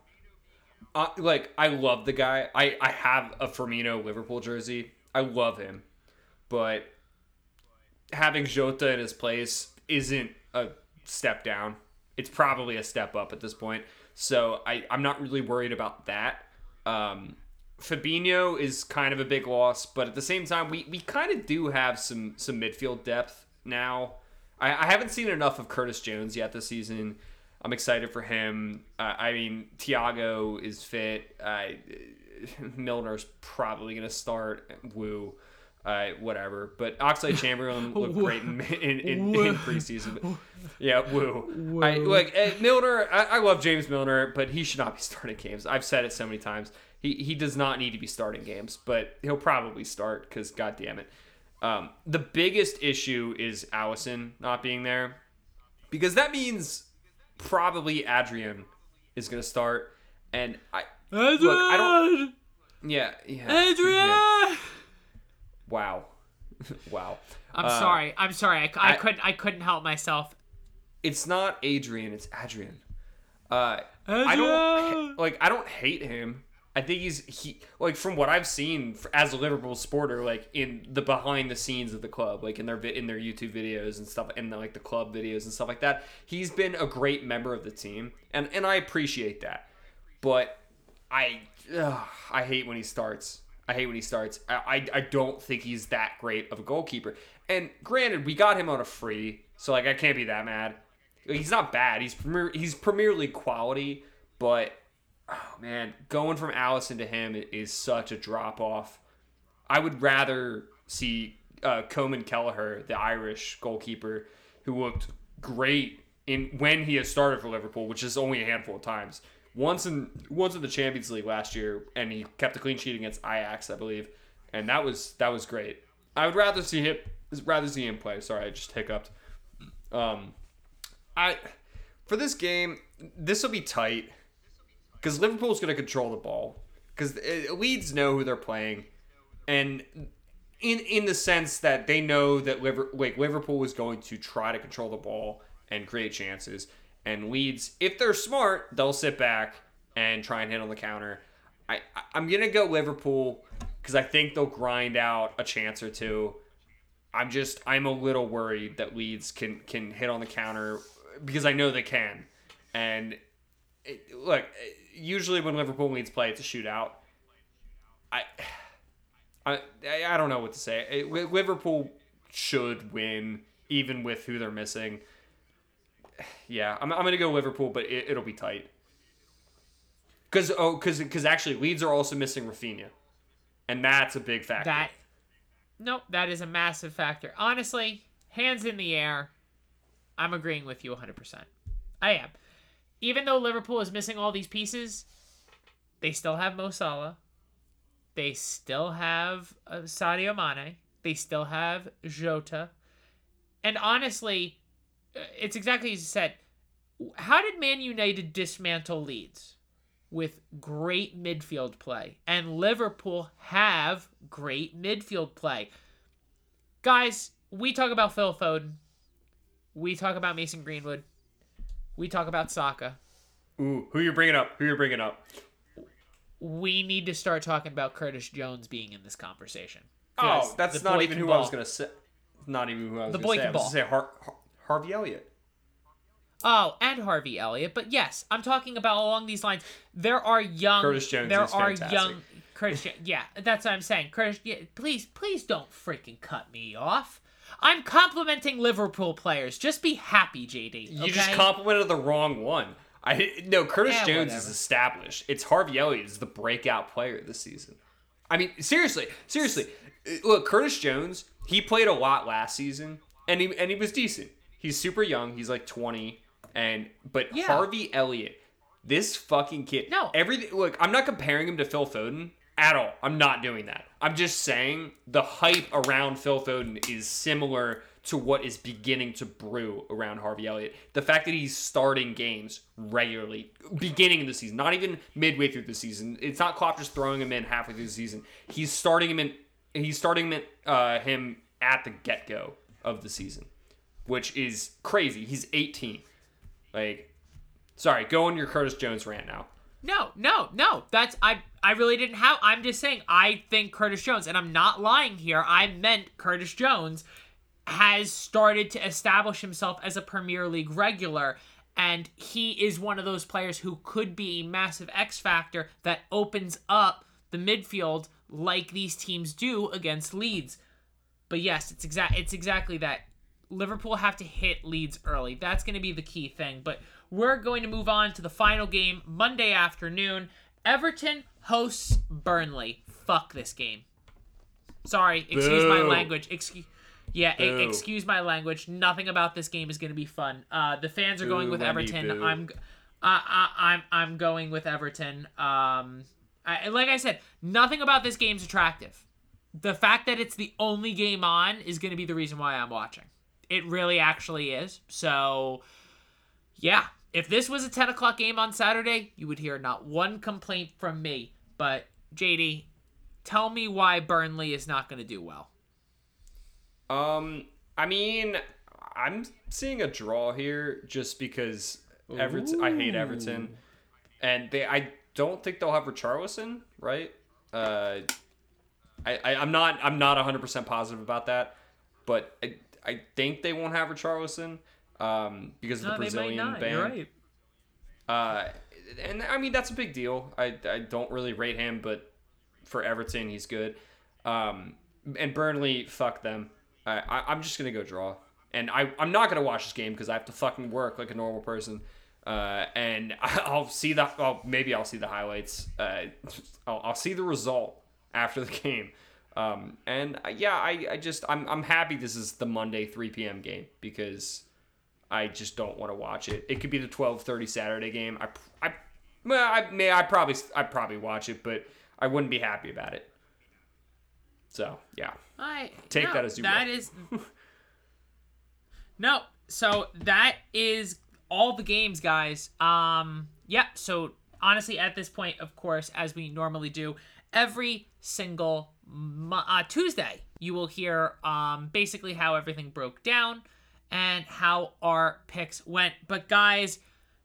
[SPEAKER 2] uh, like I love the guy. I I have a Firmino Liverpool jersey. I love him, but having Jota in his place isn't a step down. It's probably a step up at this point. So I I'm not really worried about that. Um, Fabinho is kind of a big loss, but at the same time, we, we kind of do have some some midfield depth now. I, I haven't seen enough of Curtis Jones yet this season. I'm excited for him. Uh, I mean, Thiago is fit. Uh, Milner's probably gonna start. Woo. Uh, whatever, but Oxlade Chamberlain looked great in, in, in, in preseason. But, yeah, woo. I, like uh, Milner, I, I love James Milner, but he should not be starting games. I've said it so many times. He he does not need to be starting games, but he'll probably start because god damn it. Um, the biggest issue is Alisson not being there because that means probably Adrian is gonna start, and I look I don't yeah yeah
[SPEAKER 1] Adrian.
[SPEAKER 2] yeah. wow wow
[SPEAKER 1] I'm
[SPEAKER 2] Uh,
[SPEAKER 1] sorry. I'm sorry. I, I,
[SPEAKER 2] I-
[SPEAKER 1] couldn't. I couldn't help myself.
[SPEAKER 2] it's not Adrian, it's Adrian. Uh, I don't like. I don't hate him. I think he's he like from what I've seen as a Liverpool supporter, like in the behind the scenes of the club, like in their in their YouTube videos and stuff, and like the club videos and stuff like that. He's been a great member of the team, and and I appreciate that. But I ugh, I hate when he starts. I hate when he starts. I, I I don't think he's that great of a goalkeeper. And granted, we got him on a free, so like I can't be that mad. He's not bad. He's premier, he's Premier League quality, but oh man, going from Alisson to him is such a drop off. I would rather see uh, Coman Kelleher, the Irish goalkeeper, who looked great in when he has started for Liverpool, which is only a handful of times. Once in once in the Champions League last year, and he kept a clean sheet against Ajax, I believe, and that was that was great. I would rather see him rather see him play. Sorry, I just hiccuped. Um, I for this game, this will be tight because Liverpool's going to control the ball because uh, Leeds know who they're playing, and in in the sense that they know that Liver, like Liverpool is going to try to control the ball and create chances, and Leeds, if they're smart, they'll sit back and try and hit on the counter. I I'm gonna go Liverpool because I think they'll grind out a chance or two. I'm just I'm a little worried that Leeds can can hit on the counter because I know they can, and it, look, usually when Liverpool and Leeds play, it's a shootout. I I I don't know what to say. Liverpool should win even with who they're missing. Yeah, I'm, I'm gonna go Liverpool, but it, it'll be tight. Because oh, because because actually Leeds are also missing Raphinha, and that's a big factor.
[SPEAKER 1] That nope, that is a massive factor. Honestly, hands in the air. I'm agreeing with you 100%. I am. Even though Liverpool is missing all these pieces, they still have Mo Salah. They still have uh, Sadio Mane. They still have Jota. And honestly, uh, it's exactly as you said. How did Man United dismantle Leeds? With great midfield play. And Liverpool have great midfield play. Guys, we talk about Phil Foden. We talk about Mason Greenwood. We talk about Saka.
[SPEAKER 2] Ooh, who you're bringing up? Who you're bringing up?
[SPEAKER 1] We need to start talking about Curtis Jones being in this conversation.
[SPEAKER 2] Oh, that's not even who ball. I was gonna say. Not even who I was the gonna say. I was gonna say Har- Har- Harvey Elliott.
[SPEAKER 1] Oh, and Harvey Elliott. But yes, I'm talking about along these lines. There are young.
[SPEAKER 2] Curtis Jones. There are fantastic. young.
[SPEAKER 1] Curtis. yeah, that's what I'm saying. Curtis. Yeah, please, please don't freaking cut me off. I'm complimenting Liverpool players. Just be happy, JD.
[SPEAKER 2] Okay? You just complimented the wrong one. I no Curtis yeah, Jones whatever. is established. It's Harvey Elliott is the breakout player this season. I mean, seriously, seriously. Uh, look, Curtis Jones, he played a lot last season and he and he was decent. He's super young. He's like 20 and but yeah. Harvey Elliott, this fucking kid.
[SPEAKER 1] No.
[SPEAKER 2] Everything look, I'm not comparing him to Phil Foden at all. I'm not doing that. I'm just saying the hype around Phil Foden is similar to what is beginning to brew around Harvey Elliott. The fact that he's starting games regularly, beginning of the season, not even midway through the season. It's not Klopp just throwing him in halfway through the season. He's starting him in. He's starting him, uh, him at the get go of the season, which is crazy. He's 18. Like, sorry, go on your Curtis Jones rant now.
[SPEAKER 1] No, no, no. That's I I really didn't have I'm just saying I think Curtis Jones and I'm not lying here. I meant Curtis Jones has started to establish himself as a Premier League regular and he is one of those players who could be a massive X factor that opens up the midfield like these teams do against Leeds. But yes, it's exact it's exactly that. Liverpool have to hit Leeds early. That's going to be the key thing. But we're going to move on to the final game Monday afternoon. Everton hosts Burnley. Fuck this game. Sorry, excuse Boo. my language. Excuse yeah, a- excuse my language. Nothing about this game is going to be fun. Uh, the fans are boo, going with Wendy, Everton. Boo. I'm, I, I, I'm, I'm going with Everton. Um, I, like I said, nothing about this game's attractive. The fact that it's the only game on is going to be the reason why I'm watching. It really actually is. So, yeah, if this was a 10 o'clock game on Saturday, you would hear not one complaint from me. But, JD, tell me why Burnley is not going to do well.
[SPEAKER 2] Um, I mean, I'm seeing a draw here just because Everton. I hate Everton, and they. I don't think they'll have Richarlison, right? Uh, I, I I'm not I'm not 100 percent positive about that, but I I think they won't have Richarlison um, because of no, the Brazilian ban. You're right. Uh, and I mean that's a big deal. I, I don't really rate him, but for Everton he's good. Um, and Burnley, fuck them. I, I am just gonna go draw, and I I'm not gonna watch this game because I have to fucking work like a normal person. Uh, and I'll see the well, maybe I'll see the highlights. Uh, I'll, I'll see the result after the game. Um, and uh, yeah, I, I just I'm I'm happy this is the Monday 3 p.m. game because I just don't want to watch it. It could be the 12:30 Saturday game. I I well, I may I probably I probably watch it, but I wouldn't be happy about it. So, yeah.
[SPEAKER 1] I
[SPEAKER 2] Take
[SPEAKER 1] no,
[SPEAKER 2] that as you
[SPEAKER 1] That
[SPEAKER 2] will.
[SPEAKER 1] is No, so that is all the games, guys. Um yeah, so honestly at this point, of course, as we normally do, every single uh, Tuesday, you will hear um basically how everything broke down and how our picks went. But guys,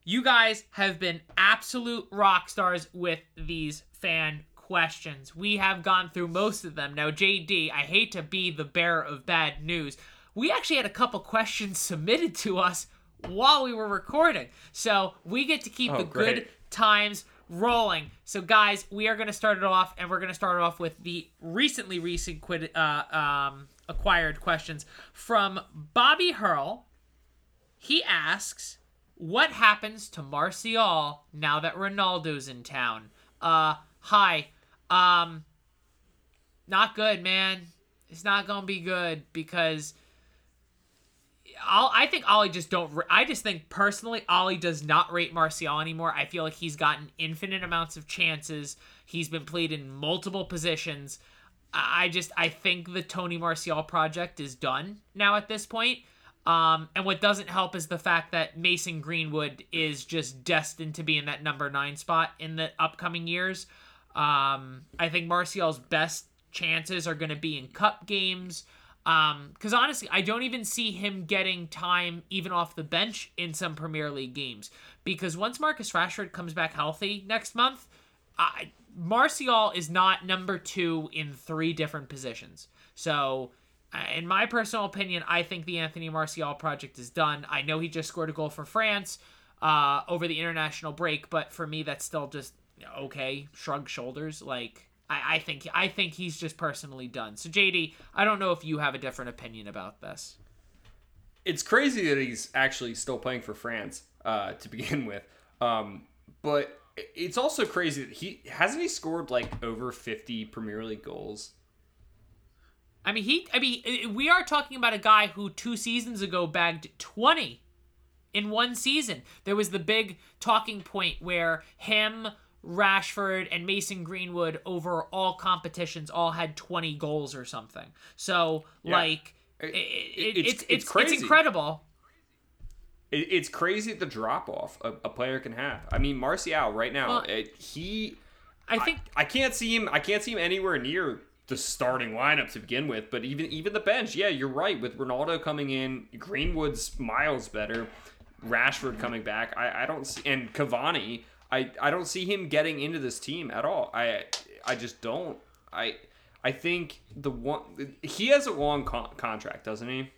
[SPEAKER 1] you guys have been absolute rock stars with these fan questions. We have gone through most of them. Now, JD, I hate to be the bearer of bad news. We actually had a couple questions submitted to us while we were recording. So we get to keep
[SPEAKER 2] Oh,
[SPEAKER 1] the good times rolling. So, guys, we are going to start it off, and we're going to start it off with the recently recent quid, uh, um, acquired questions from Bobby Hurl. He asks, "What happens to Martial now that Ronaldo's in town?" Uh, hi. Um, not good, man. It's not gonna be good because I'll, I think Ole just don't. I just think personally, Ole does not rate Martial anymore. I feel like he's gotten infinite amounts of chances. He's been played in multiple positions. I just I think the Tony Martial project is done now at this point. Um, and what doesn't help is the fact that Mason Greenwood is just destined to be in that number nine spot in the upcoming years. Um, I think Martial's best chances are going to be in cup games. Because honestly, I don't even see him getting time even off the bench in some Premier League games. Because once Marcus Rashford comes back healthy next month, I, Martial is not number two in three different positions. So, uh, in my personal opinion, I think the Anthony Martial project is done. I know he just scored a goal for France uh, over the international break, but for me, that's still just okay. Shrug shoulders. Like I, I think I think he's just personally done. So JD, I don't know if you have a different opinion about this.
[SPEAKER 2] it's crazy that he's actually still playing for France uh, to begin with. Um, but it's also crazy that he hasn't he scored like over 50 Premier League goals.
[SPEAKER 1] I mean, he. I mean, we are talking about a guy who two seasons ago bagged twenty in one season. There was the big talking point where him, Rashford, and Mason Greenwood over all competitions all had twenty goals or something. So like, it, it,
[SPEAKER 2] it's-
[SPEAKER 1] it's,
[SPEAKER 2] it's
[SPEAKER 1] it's it's incredible.
[SPEAKER 2] It, it's crazy the drop off a, a player can have. I mean, Martial right now,
[SPEAKER 1] Well,
[SPEAKER 2] it, he
[SPEAKER 1] I think
[SPEAKER 2] I can't see him. I can't see him anywhere near the starting lineup to begin with. But even even the bench, yeah, you're right. With Ronaldo coming in, Greenwood's miles better. Rashford coming back, I, I don't see, and Cavani, I, I don't see him getting into this team at all. I I just don't. I I think the one he has a long con- contract, doesn't he?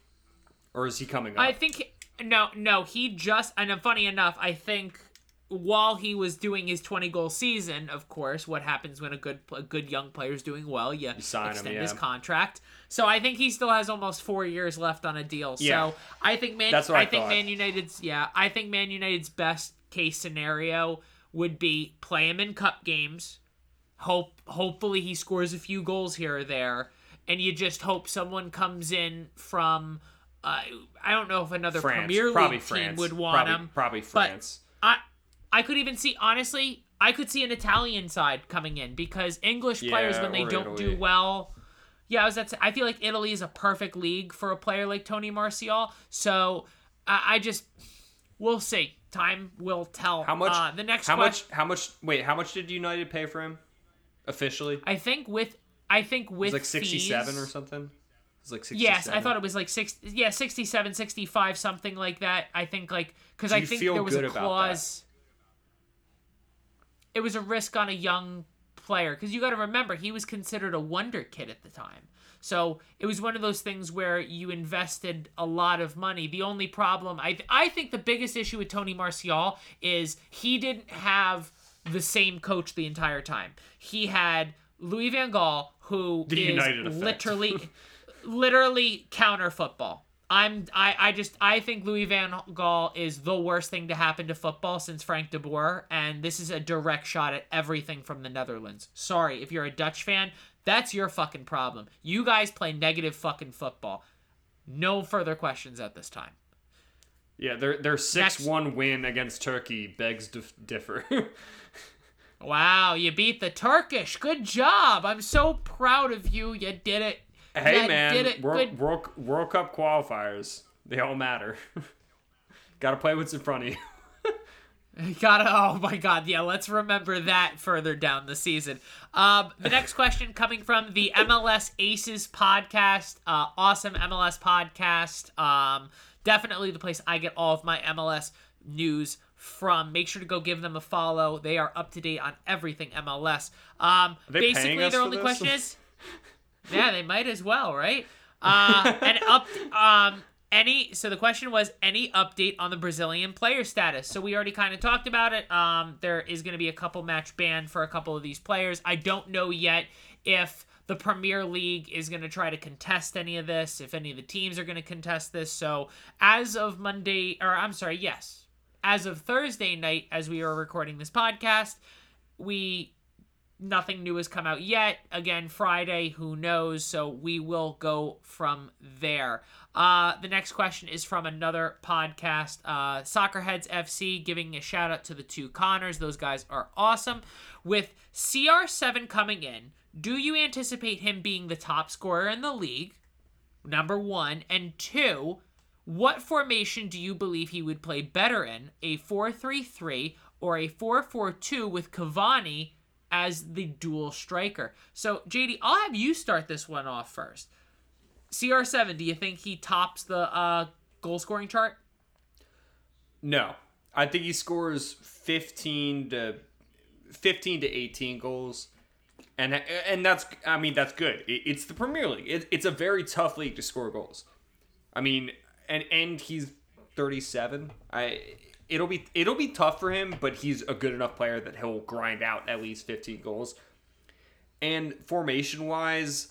[SPEAKER 2] Or is he coming up?
[SPEAKER 1] I think no, no. He just and funny enough, I think while he was doing his twenty goal season, of course, what happens when a good a good young player's doing well, you,
[SPEAKER 2] sign him,
[SPEAKER 1] extend his contract. So I think he still has almost four years left on a deal.
[SPEAKER 2] Yeah.
[SPEAKER 1] So I think Man,
[SPEAKER 2] That's what I
[SPEAKER 1] think
[SPEAKER 2] thought.
[SPEAKER 1] Man United's yeah, I think Man United's best case scenario would be play him in cup games. Hope hopefully he scores a few goals here or there, and you just hope someone comes in from. Uh, I don't know if another
[SPEAKER 2] France,
[SPEAKER 1] Premier League
[SPEAKER 2] France,
[SPEAKER 1] team would want
[SPEAKER 2] probably,
[SPEAKER 1] him.
[SPEAKER 2] Probably
[SPEAKER 1] but
[SPEAKER 2] France.
[SPEAKER 1] I I could even see honestly, I could see an Italian side coming in because English players when they don't do well. Yeah, I was that's I feel like Italy is a perfect league for a player like Tony Martial. So I, I just we'll see. Time will tell.
[SPEAKER 2] How much?
[SPEAKER 1] Uh, the next
[SPEAKER 2] How
[SPEAKER 1] question,
[SPEAKER 2] much? How much? Wait, how much did United pay for him? Officially,
[SPEAKER 1] I think with I think with
[SPEAKER 2] like sixty-seven or something. It's like sixty-seven.
[SPEAKER 1] Yes, I thought it was like six. Yeah, 67, 65, something like that. I think like because I think there was a clause. It was a risk on a young player because you got to remember he was considered a wonder kid at the time. So it was one of those things where you invested a lot of money. The only problem, I I think, the biggest issue with Tony Martial is he didn't have the same coach the entire time. He had Louis Van Gaal, who
[SPEAKER 2] The
[SPEAKER 1] is literally literally counter football. I'm I, I just I think Louis Van Gaal is the worst thing to happen to football since Frank de Boer, and this is a direct shot at everything from the Netherlands. Sorry, if you're a Dutch fan, that's your fucking problem. You guys play negative fucking football. No further questions at this time.
[SPEAKER 2] Yeah, their their six one win against Turkey begs to differ.
[SPEAKER 1] wow, you beat the Turkish. Good job. I'm so proud of you. You did it.
[SPEAKER 2] Hey
[SPEAKER 1] you
[SPEAKER 2] man,
[SPEAKER 1] did it.
[SPEAKER 2] World,
[SPEAKER 1] Good.
[SPEAKER 2] World, World Cup qualifiers. They all matter. Got to play what's in front of you.
[SPEAKER 1] Gotta. Oh my God. Yeah. Let's remember that further down the season. Um, the next question coming from the MLS Aces podcast. Uh, awesome MLS podcast. Um, definitely the place I get all of my MLS news from. Make sure to go give them a follow. They are up to date on everything MLS. Um, basically, their only
[SPEAKER 2] this?
[SPEAKER 1] question is. yeah, they might as well, right? Uh, and up. Um, any so the question was any update on the Brazilian player status. So we already kind of talked about it. Um, there is going to be a couple match ban for a couple of these players. I don't know yet if the Premier League is going to try to contest any of this, if any of the teams are going to contest this. So as of Monday, or I'm sorry, yes, as of Thursday night, as we are recording this podcast, we nothing new has come out yet. Again, Friday, who knows? So we will go from there. Uh, the next question is from another podcast, uh, Soccerheads FC, giving a shout out to the two Connors. Those guys are awesome. With CR7 coming in, do you anticipate him being the top scorer in the league? Number one. And two, what formation do you believe he would play better in? A 4 3 3 or a 4 4 2 with Cavani as the dual striker? So, JD, I'll have you start this one off first. CR7, do you think he tops the uh, goal scoring chart?
[SPEAKER 2] No, I think he scores fifteen to fifteen to eighteen goals, and and that's I mean that's good. It's the Premier League. It, it's a very tough league to score goals. I mean, and and he's thirty seven. I it'll be it'll be tough for him, but he's a good enough player that he'll grind out at least fifteen goals. And formation wise,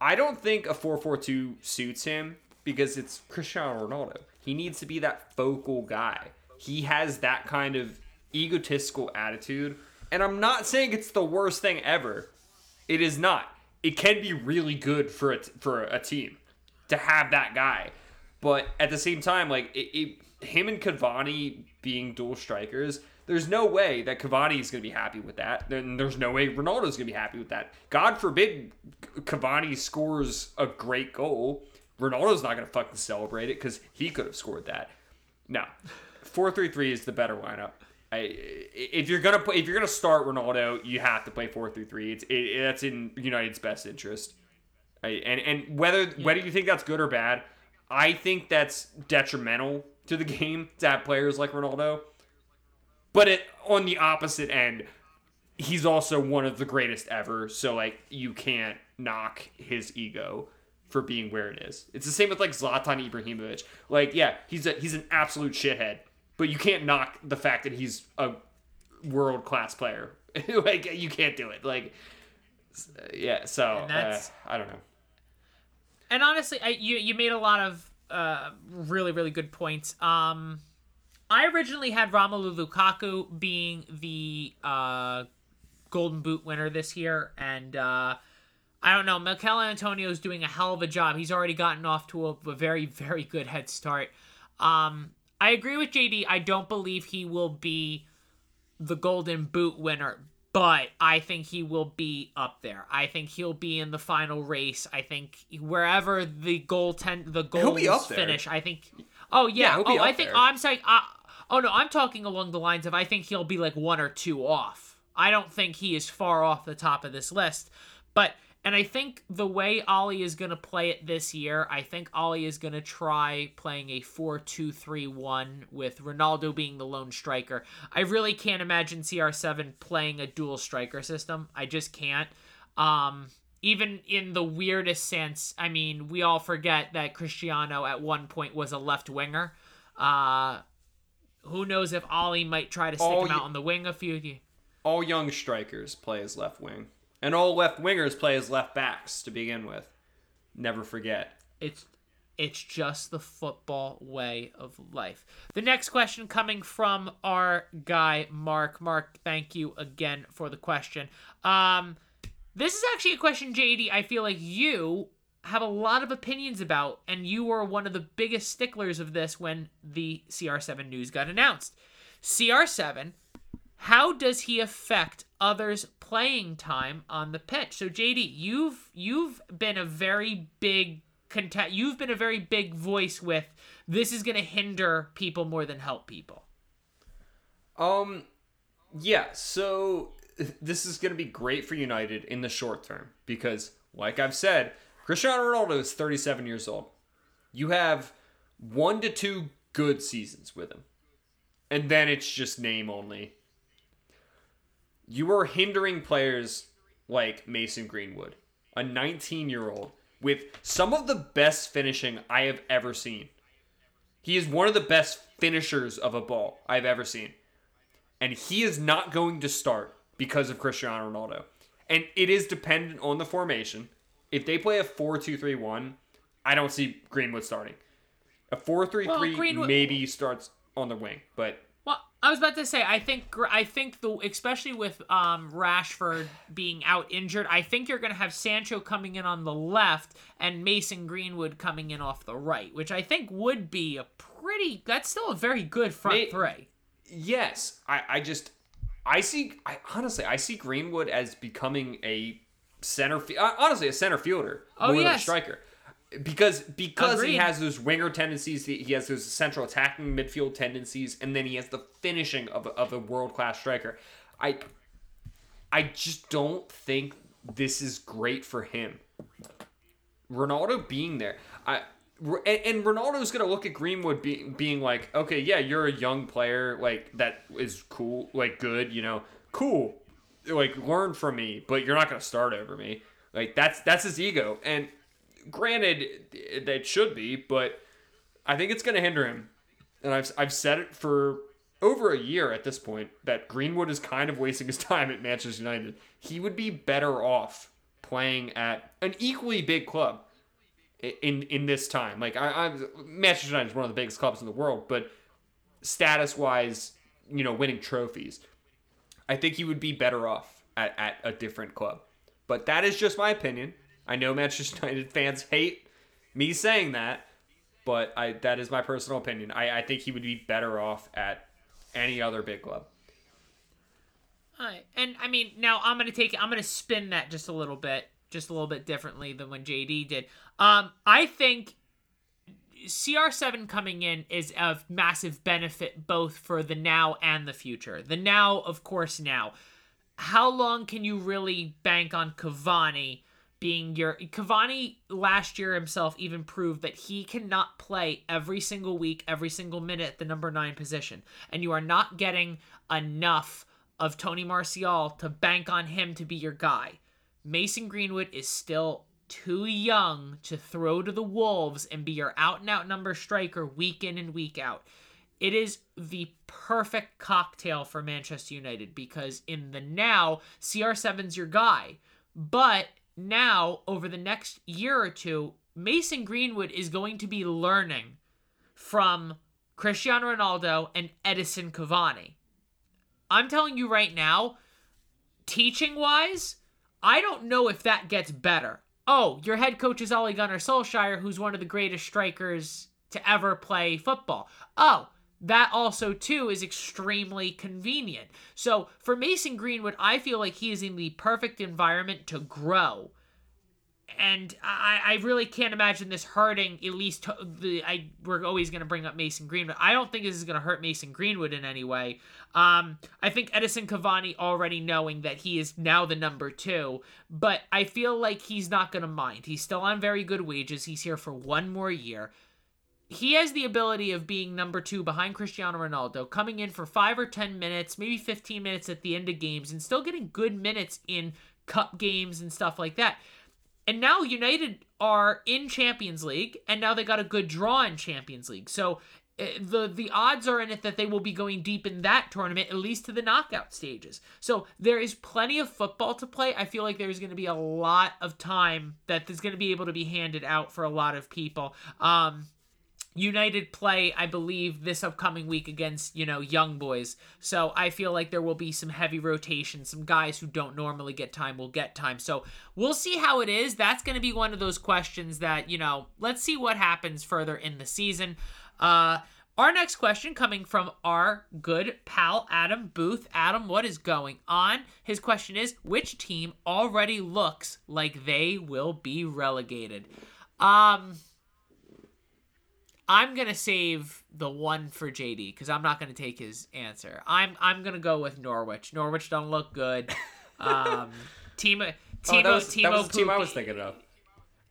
[SPEAKER 2] I don't think a 4-4-2 suits him because it's Cristiano Ronaldo. He needs to be that focal guy. He has that kind of egotistical attitude, and I'm not saying it's the worst thing ever. It is not. It can be really good for a, for a team to have that guy, but at the same time, like it, it, him and Cavani being dual strikers, there's no way that Cavani is going to be happy with that. Then there's no way Ronaldo's going to be happy with that. God forbid Cavani scores a great goal. Ronaldo's not going to fucking celebrate it because he could have scored that. No, four three three is the better lineup. I, if you're gonna play, if you're gonna start Ronaldo, you have to play four three three. It's it, that's in United's best interest. I, and and whether whether you think that's good or bad, I think that's detrimental to the game to have players like Ronaldo. But it on the opposite end, he's also one of the greatest ever. So like you can't knock his ego for being where it is. It's the same with like Zlatan Ibrahimovic. Like yeah, he's a he's an absolute shithead, but you can't knock the fact that he's a world class player. like you can't do it. Like yeah, so uh, I don't know.
[SPEAKER 1] And honestly, I, you you made a lot of uh, really really good points. Um, I originally had Romelu Lukaku being the uh, Golden Boot winner this year, and uh, I don't know. Michail Antonio is doing a hell of a job. He's already gotten off to a, a very very good head start. Um, I agree with JD. I don't believe he will be the Golden Boot winner, but I think he will be up there. I think he'll be in the final race. I think wherever the goal ten the goals finish, I think. Oh yeah.
[SPEAKER 2] Yeah,
[SPEAKER 1] oh, I think. I'm saying. Uh, oh no, I'm talking along the lines of I think he'll be like one or two off. I don't think he is far off the top of this list, but. And I think the way Ole is going to play it this year, I think Ole is going to try playing a 4 2 3 1 with Ronaldo being the lone striker. I really can't imagine CR7 playing a dual striker system. I just can't. Um, even in the weirdest sense, I mean, we all forget that Cristiano at one point was a left winger. Uh, who knows if Ole might try to stick
[SPEAKER 2] Oh,
[SPEAKER 1] him out
[SPEAKER 2] ye-
[SPEAKER 1] on the wing a few.
[SPEAKER 2] All young strikers play as left wing, and all left wingers play as left backs to begin with. Never forget.
[SPEAKER 1] It's it's just the football way of life. The next question coming from our guy Mark. Mark, thank you again for the question. Um this is actually a question JD I feel like you have a lot of opinions about, and you were one of the biggest sticklers of this when the CR7 news got announced. CR7, how does he affect others' playing time on the pitch? So JD, you've you've been a very big content. You've been a very big voice with this is going to hinder people more than help people.
[SPEAKER 2] Um, yeah. So this is going to be great for United in the short term because, like I've said, Cristiano Ronaldo is 37 years old. You have one to two good seasons with him, and then it's just name only. You are hindering players like Mason Greenwood, a 19 year old with some of the best finishing I have ever seen. He is one of the best finishers of a ball I've ever seen. And he is not going to start because of Cristiano Ronaldo. And it is dependent on the formation. If they play a 4 2 3 1, I don't see Greenwood starting. A 4 3 3 maybe starts on the wing, but
[SPEAKER 1] I was about to say, I think, I think the, especially with um, Rashford being out injured, I think you're going to have Sancho coming in on the left and Mason Greenwood coming in off the right, which I think would be a pretty. That's still a very good front three.
[SPEAKER 2] yes, I, I just I see I honestly I see Greenwood as becoming a center uh, honestly a center fielder
[SPEAKER 1] Oh,
[SPEAKER 2] more than a
[SPEAKER 1] yes.
[SPEAKER 2] striker. Because because he has those winger tendencies, he he has those central attacking midfield tendencies, and then he has the finishing of a, of a world class striker. I I just don't think this is great for him. Ronaldo being there, I and, and Ronaldo's gonna look at Greenwood being being like, okay, yeah, you're a young player, like that is cool, like good, you know, cool, like learn from me, but you're not gonna start over me. Like that's that's his ego, and granted, that should be, but I think it's gonna hinder him. And I've I've said it for over a year at this point that Greenwood is kind of wasting his time at Manchester United. He would be better off playing at an equally big club in in this time. Like I, I'm Manchester United is one of the biggest clubs in the world, but status wise, you know, winning trophies, I think he would be better off at, at a different club. But that is just my opinion. I know Manchester United fans hate me saying that, but I that is my personal opinion. I, I think he would be better off at any other big club.
[SPEAKER 1] Alright, And I mean, now I'm gonna take I'm gonna spin that just a little bit, just a little bit differently than when JD did. Um, I think CR7 coming in is of massive benefit both for the now and the future. The now, of course, now. How long can you really bank on Cavani being your Cavani last year himself even proved that he cannot play every single week, every single minute at the number 9 position. And you are not getting enough of Tony Martial to bank on him to be your guy. Mason Greenwood is still too young to throw to the wolves and be your out and out number striker week in and week out. It is the perfect cocktail for Manchester United because in the now, CR7's your guy. But now, over the next year or two, Mason Greenwood is going to be learning from Cristiano Ronaldo and Edinson Cavani. I'm telling you right now, teaching wise, I don't know if that gets better. Oh, your head coach is Ole Gunnar Solskjaer, who's one of the greatest strikers to ever play football. Oh, that also too is extremely convenient. So for Mason Greenwood, I feel like he is in the perfect environment to grow. And I, I really can't imagine this hurting at least the I we're always going to bring up Mason Greenwood. I don't think this is going to hurt Mason Greenwood in any way. Um, I think Edinson Cavani already knowing that he is now the number two, but I feel like he's not going to mind. He's still on very good wages. He's here for one more year. He has the ability of being number two behind Cristiano Ronaldo, coming in for five or 10 minutes, maybe 15 minutes at the end of games, and still getting good minutes in cup games and stuff like that. And now United are in Champions League, and now they got a good draw in Champions League. So uh, the the odds are in it that they will be going deep in that tournament, at least to the knockout stages. So there is plenty of football to play. I feel like there's going to be a lot of time that is going to be able to be handed out for a lot of people. Um, United play, I believe, this upcoming week against, you know, young boys. So I feel like there will be some heavy rotation. Some guys who don't normally get time will get time. So we'll see how it is. That's going to be one of those questions that, you know, let's see what happens further in the season. Uh, our next question coming from our good pal Adam Booth. Adam, what is going on? His question is Which team already looks like they will be relegated? Um, I'm gonna save the one for JD because I'm not gonna take his answer. I'm I'm gonna go with Norwich. Norwich don't look good. Um, Timo Timo
[SPEAKER 2] oh, that was,
[SPEAKER 1] Timo
[SPEAKER 2] that was team I was thinking of.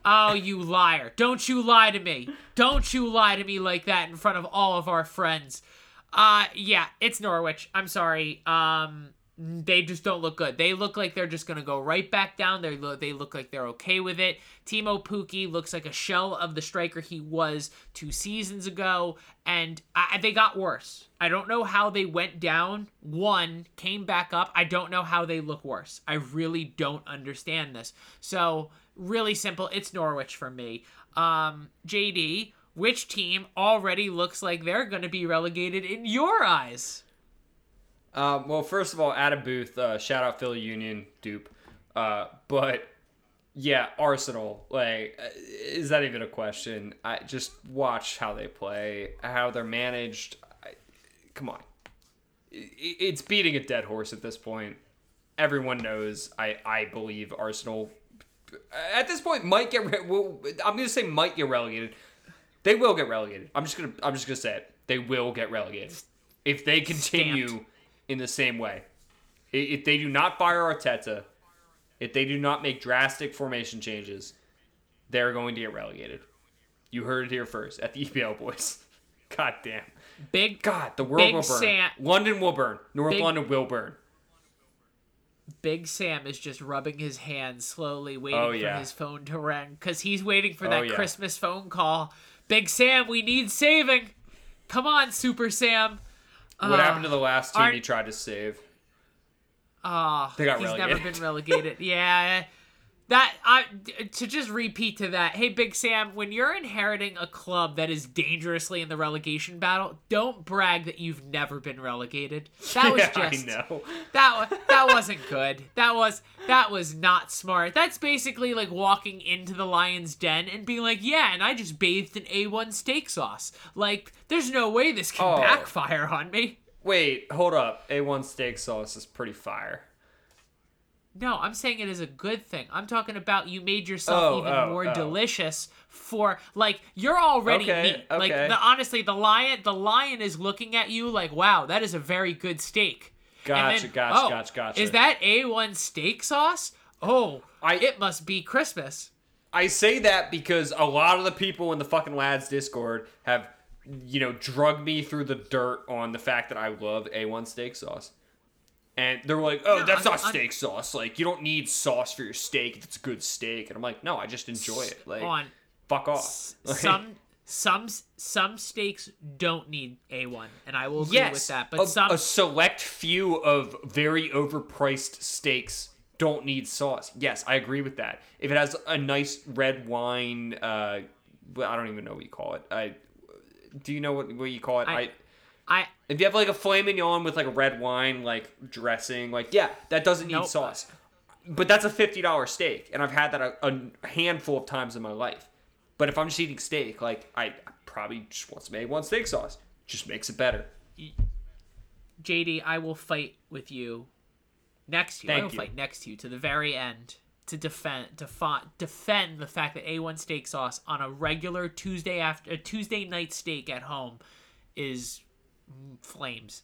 [SPEAKER 1] Oh, you liar. Don't you lie to me. Don't you lie to me like that in front of all of our friends. Uh yeah, it's Norwich. I'm sorry. Um they just don't look good. They look like they're just going to go right back down. They look they look like they're okay with it. Teemu Pukki looks like a shell of the striker he was 2 seasons ago and I, they got worse. I don't know how they went down. One came back up. I don't know how they look worse. I really don't understand this. So, really simple. It's Norwich for me. Um, JD, which team already looks like they're going to be relegated in your eyes?
[SPEAKER 2] Um, well, first of all, Adam Booth, uh, shout out Philly Union, dupe. Uh, but yeah, Arsenal, like, uh, is that even a question? I just watch how they play, how they're managed. I, come on, it's beating a dead horse at this point. Everyone knows. I I believe Arsenal at this point might get. Re- will, I'm gonna say might get relegated. They will get relegated. I'm just gonna I'm just gonna say it. They will get relegated if they continue
[SPEAKER 1] Stamped.
[SPEAKER 2] In the same way. If they do not fire Arteta, if they do not make drastic formation changes, they're going to get relegated. You heard it here first at the EPL boys. God damn.
[SPEAKER 1] Big
[SPEAKER 2] God, the world will burn.
[SPEAKER 1] Sam-
[SPEAKER 2] London will burn. North
[SPEAKER 1] Big-
[SPEAKER 2] London will burn.
[SPEAKER 1] Big Sam is just rubbing his hands slowly, waiting
[SPEAKER 2] Oh,
[SPEAKER 1] for his phone to ring because he's waiting for
[SPEAKER 2] Oh,
[SPEAKER 1] that
[SPEAKER 2] yeah.
[SPEAKER 1] Christmas phone call. Big Sam, we need saving. Come on, Super Sam.
[SPEAKER 2] What
[SPEAKER 1] Uh,
[SPEAKER 2] happened to the last team
[SPEAKER 1] aren't-
[SPEAKER 2] he tried to save?
[SPEAKER 1] Oh,
[SPEAKER 2] They got
[SPEAKER 1] he's never been relegated. yeah. That I to just repeat to that. Hey Big Sam, when you're inheriting a club that is dangerously in the relegation battle, don't brag that you've never been relegated. That was
[SPEAKER 2] yeah,
[SPEAKER 1] just
[SPEAKER 2] I know.
[SPEAKER 1] that that wasn't good. That was that was not smart. That's basically like walking into the lion's den and being like, "Yeah, and I just bathed in A1 steak sauce." Like, there's no way this can
[SPEAKER 2] Oh.
[SPEAKER 1] backfire on me.
[SPEAKER 2] Wait, hold up. A1 steak sauce is pretty fire.
[SPEAKER 1] No, I'm saying it is a good thing. I'm talking about you made yourself
[SPEAKER 2] Oh,
[SPEAKER 1] even
[SPEAKER 2] oh,
[SPEAKER 1] more
[SPEAKER 2] oh.
[SPEAKER 1] delicious for like you're already
[SPEAKER 2] Okay,
[SPEAKER 1] meat. Like the, honestly, the lion the lion is looking at you like, "Wow, that is a very good steak."
[SPEAKER 2] Gotcha,
[SPEAKER 1] then,
[SPEAKER 2] gotcha,
[SPEAKER 1] oh,
[SPEAKER 2] gotcha, gotcha.
[SPEAKER 1] Is that A1 steak sauce? Oh,
[SPEAKER 2] I-
[SPEAKER 1] it must be Christmas.
[SPEAKER 2] I say that because a lot of the people in the fucking lads Discord have, you know, drugged me through the dirt on the fact that I love A1 steak sauce. And they're like, oh,
[SPEAKER 1] No,
[SPEAKER 2] that's
[SPEAKER 1] I'm-
[SPEAKER 2] not
[SPEAKER 1] I'm-
[SPEAKER 2] steak sauce. Like, you don't need sauce for your steak if it's a good steak. And I'm like, no, I just enjoy it. Like,
[SPEAKER 1] on
[SPEAKER 2] fuck off.
[SPEAKER 1] Some some some steaks don't need A1, and I will agree
[SPEAKER 2] yes,
[SPEAKER 1] with that. But
[SPEAKER 2] a,
[SPEAKER 1] some
[SPEAKER 2] a select few of very overpriced steaks don't need sauce. Yes, I agree with that. If it has a nice red wine, uh, I don't even know what you call it. I do you know what what you call it?
[SPEAKER 1] I-
[SPEAKER 2] I,
[SPEAKER 1] I
[SPEAKER 2] if you have like a filet mignon with like a red wine like dressing, like yeah, that doesn't need
[SPEAKER 1] Nope.
[SPEAKER 2] sauce. But that's a fifty dollar steak, and I've had that a, a handful of times in my life. But if I'm just eating steak, like I, probably just want some A1 steak sauce. Just makes it better.
[SPEAKER 1] JD, I will fight with you next to you. I will
[SPEAKER 2] you.
[SPEAKER 1] fight next to you to the very end to defend defi- defend the fact that A1 steak sauce on a regular Tuesday after a Tuesday night steak at home is flames.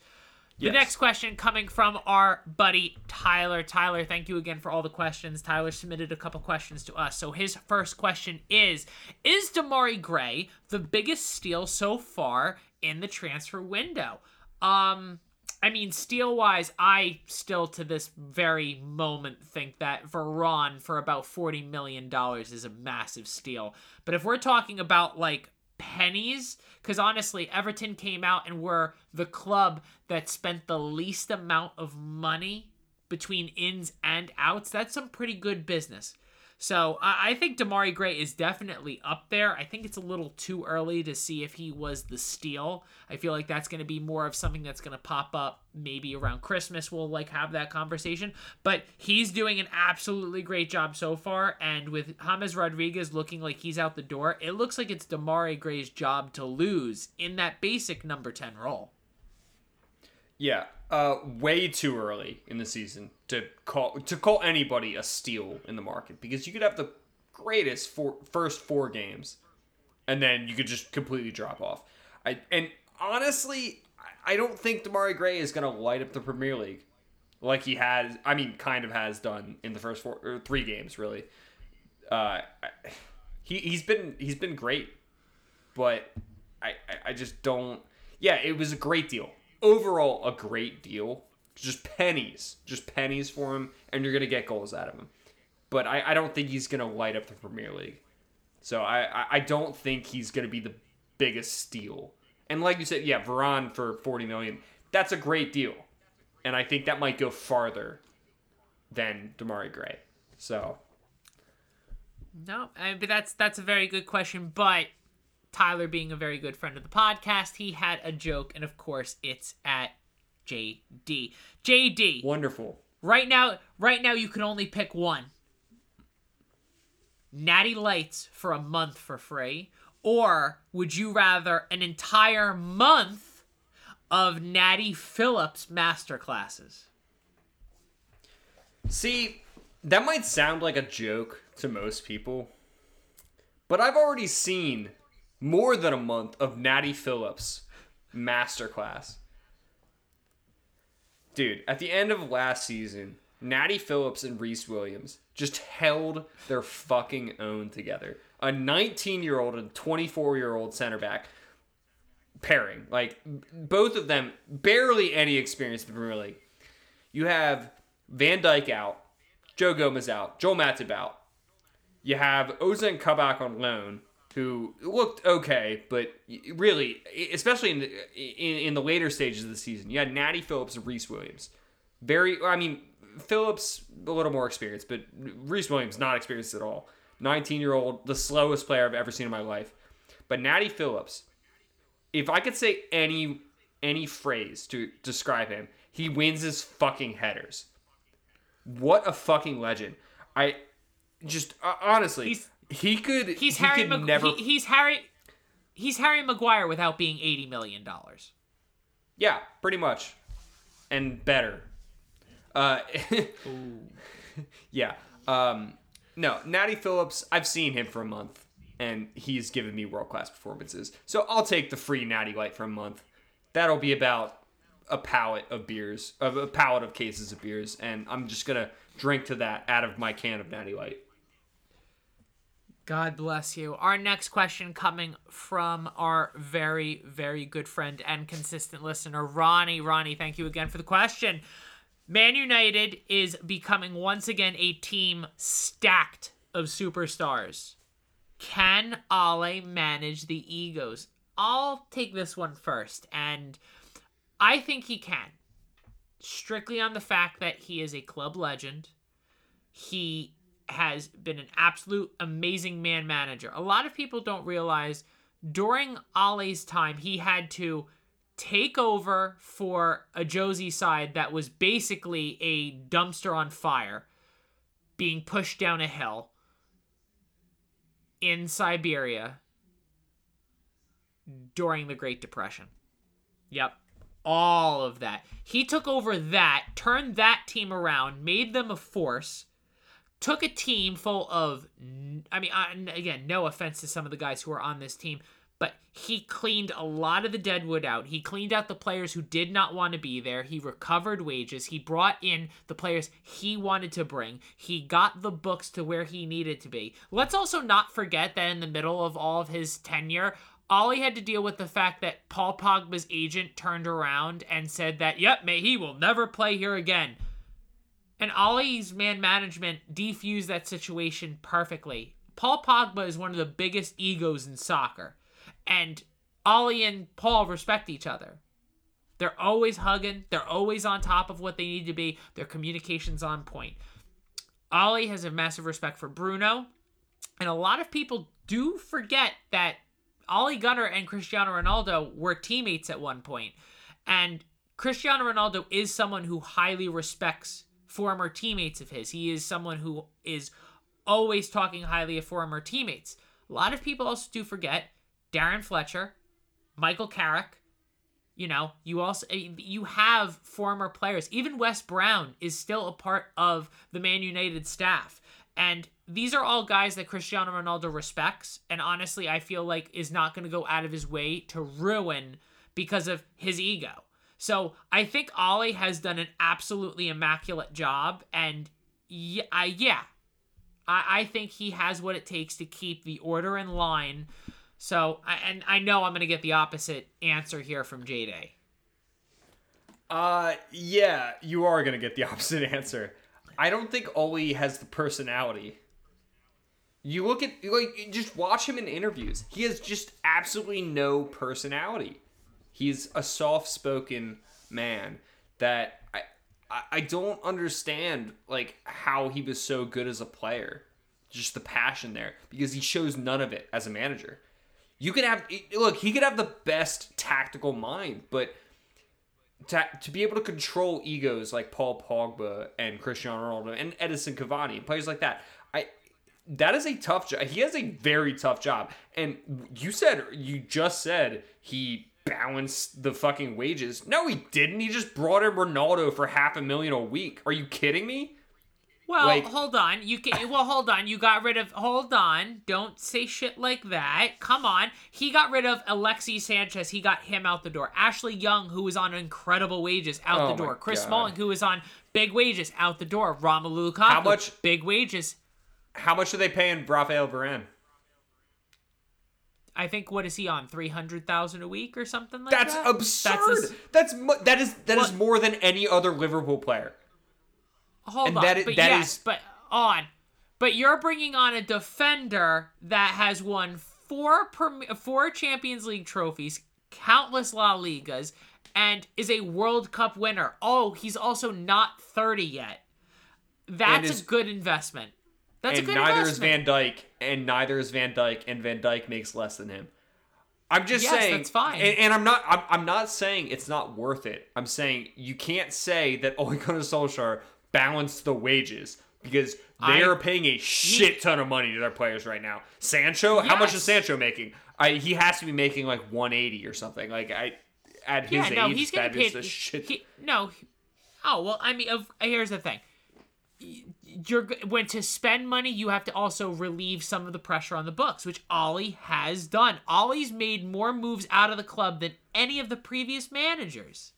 [SPEAKER 1] The
[SPEAKER 2] Yes.
[SPEAKER 1] next question coming from our buddy Tyler. Tyler, thank you again for all the questions. Tyler submitted a couple questions to us. So his first question is Is Demarai Gray the biggest steal so far in the transfer window? Um I mean, steal wise, I still to this very moment think that Varane for about $40 million is a massive steal. But if we're talking about like pennies, because honestly, Everton came out and were the club that spent the least amount of money between ins and outs, that's some pretty good business. So I, think Demarai Gray is definitely up there. I think it's a little too early to see if he was the steal. I feel like that's going to be more of something that's going to pop up maybe around Christmas. We'll like have that conversation. But he's doing an absolutely great job so far. And with James Rodriguez looking like he's out the door, it looks like it's Demarai Gray's job to lose in that basic number 10 role.
[SPEAKER 2] Yeah, uh, way too early in the season to call to call anybody a steal in the market because you could have the greatest four, first four games, and then you could just completely drop off. I and honestly, I don't think Demarai Gray is going to light up the Premier League like he has. I mean, kind of has done in the first four or three games, really. Uh, he he's been he's been great, but I I just don't. Yeah, it was a great deal overall a great deal. Just pennies, just pennies for him, and you're gonna get goals out of him. But I, I don't think he's gonna light up the Premier League. So I, I don't think he's gonna be the biggest steal. And like you said, yeah, Varane for 40 million, that's a great deal. And I think that might go farther than Demarai Gray. So
[SPEAKER 1] no, I but that's that's a very good question. But Tyler being a very good friend of the podcast, he had a joke, and of course, it's at JD. JD.
[SPEAKER 2] Wonderful.
[SPEAKER 1] Right now, right now, you can only pick one. Natty Lights for a month for free, or would you rather an entire month of Natty Phillips masterclasses?
[SPEAKER 2] See, that might sound like a joke to most people, but I've already seen more than a month of Natty Phillips masterclass. Dude, at the end of last season, Natty Phillips and Rhys Williams just held their fucking own together. A 19 year old and 24 year old center back pairing. Like, both of them, barely any experience in the Premier League. You have Van Dijk out, Joe Gomez out, Joel Matip out. You have Ozan Kabak on loan, who looked okay, but really, especially in the, in, in the later stages of the season, you had Natty Phillips and Rhys Williams. Very, I mean, Phillips a little more experienced, but Rhys Williams not experienced at all. 19 year old, the slowest player I've ever seen in my life. But Natty Phillips, if I could say any any phrase to describe him, he wins his fucking headers. What a fucking legend! I just uh, honestly,
[SPEAKER 1] He's-
[SPEAKER 2] he could.
[SPEAKER 1] He's
[SPEAKER 2] he
[SPEAKER 1] Harry.
[SPEAKER 2] could
[SPEAKER 1] Mag-
[SPEAKER 2] never.
[SPEAKER 1] he- he's Harry. He's Harry Maguire without being eighty million dollars.
[SPEAKER 2] Yeah, pretty much, and better. Uh, yeah. Um, no, Natty Phillips. I've seen him for a month, and he's given me world class performances. So I'll take the free Natty Light for a month. That'll be about a pallet of beers, of a pallet of cases of beers, and I'm just gonna drink to that out of my can of Natty Light.
[SPEAKER 1] God bless you. Our next question coming from our very, very good friend and consistent listener, Ronnie. Ronnie, thank you again for the question. Man United is becoming once again a team stacked of superstars. Can Ole manage the egos? I'll take this one first, and I think he can. Strictly on the fact that he is a club legend. He has been an absolute amazing man manager. A lot of people don't realize during Ole's time, he had to take over for a José side that was basically a dumpster on fire, being pushed down a hill in Siberia during the Great Depression. Yep. All of that. He took over that, turned that team around, made them a force took a team full of i mean again no offense to some of the guys who are on this team but he cleaned a lot of the deadwood out. He cleaned out the players who did not want to be there. He recovered wages. He brought in the players he wanted to bring. He got the books to where he needed to be. Let's also not forget that in the middle of all of his tenure Ole had to deal with the fact that Paul Pogba's agent turned around and said that, yep, may he will never play here again. And Ole's man management defused that situation perfectly. Paul Pogba is one of the biggest egos in soccer. And Ole and Paul respect each other. They're always hugging, they're always on top of what they need to be, their communication's on point. Ole has a massive respect for Bruno, and a lot of people do forget that Ole Gunnar and Cristiano Ronaldo were teammates at one point. And Cristiano Ronaldo is someone who highly respects former teammates of his. He is someone who is always talking highly of former teammates. A lot of people also do forget Darren Fletcher, Michael Carrick. You know, you also eh, you have former players. Even Wes Brown is still a part of the Man United staff. And these are all guys that Cristiano Ronaldo respects and honestly I feel like is not going to go out of his way to ruin because of his ego. So I think Ole has done an absolutely immaculate job, and yeah, I, yeah, I, I think he has what it takes to keep the order in line. So, and I know I'm going to get the opposite answer here from J Day.
[SPEAKER 2] Uh, yeah, you are going to get the opposite answer. I don't think Ole has the personality. You look at like just watch him in interviews. He has just absolutely no personality he's a soft-spoken man that I I don't understand like how he was so good as a player. Just the passion there because he shows none of it as a manager. You could have look, he could have the best tactical mind, but to, to be able to control egos like Paul Pogba and Cristiano Ronaldo and Edinson Cavani, and players like that, I that is a tough job. He has a very tough job. And you said you just said he balance the fucking wages. No, he didn't. He just brought in Ronaldo for half a million a week. Are you kidding me?
[SPEAKER 1] Well, like, hold on. You can well hold on. You got rid of hold on. Don't say shit like that. Come on. He got rid of Alexis Sanchez. He got him out the door. Ashley Young, who was on incredible wages, out oh the door. Chris God. Smalling, who was on big wages, out the door. Romelu Lukaku, how much big wages.
[SPEAKER 2] How much are they paying Rafael Varane?
[SPEAKER 1] I think what is he on three hundred thousand a week or something like
[SPEAKER 2] That's
[SPEAKER 1] that?
[SPEAKER 2] Absurd. That's absurd. That's that is that well, is more than any other Liverpool player.
[SPEAKER 1] Hold and on, that is, but that yes, is, but on, but you're bringing on a defender that has won four four Champions League trophies, countless La Ligas, and is a World Cup winner. Oh, he's also not thirty yet. That's is, a good investment. That's
[SPEAKER 2] and
[SPEAKER 1] a good
[SPEAKER 2] neither
[SPEAKER 1] investment.
[SPEAKER 2] is Van Dijk, and neither is Van Dijk, and Van Dijk makes less than him. I'm just
[SPEAKER 1] yes,
[SPEAKER 2] saying
[SPEAKER 1] that's fine.
[SPEAKER 2] And, and, I'm not I'm, I'm not saying it's not worth it. I'm saying you can't say that Ole Gunnar Solskjaer balanced the wages because they I, are paying a shit ton of money to their players right now. Sancho, yes. how much is Sancho making? I he has to be making like 180 or something. Like I at his yeah, no, age, he's that is a shit.
[SPEAKER 1] He, no, oh well. I mean, here's the thing you're when to spend money, you have to also relieve some of the pressure on the books, which Ole has done. Ole's made more moves out of the club than any of the previous managers.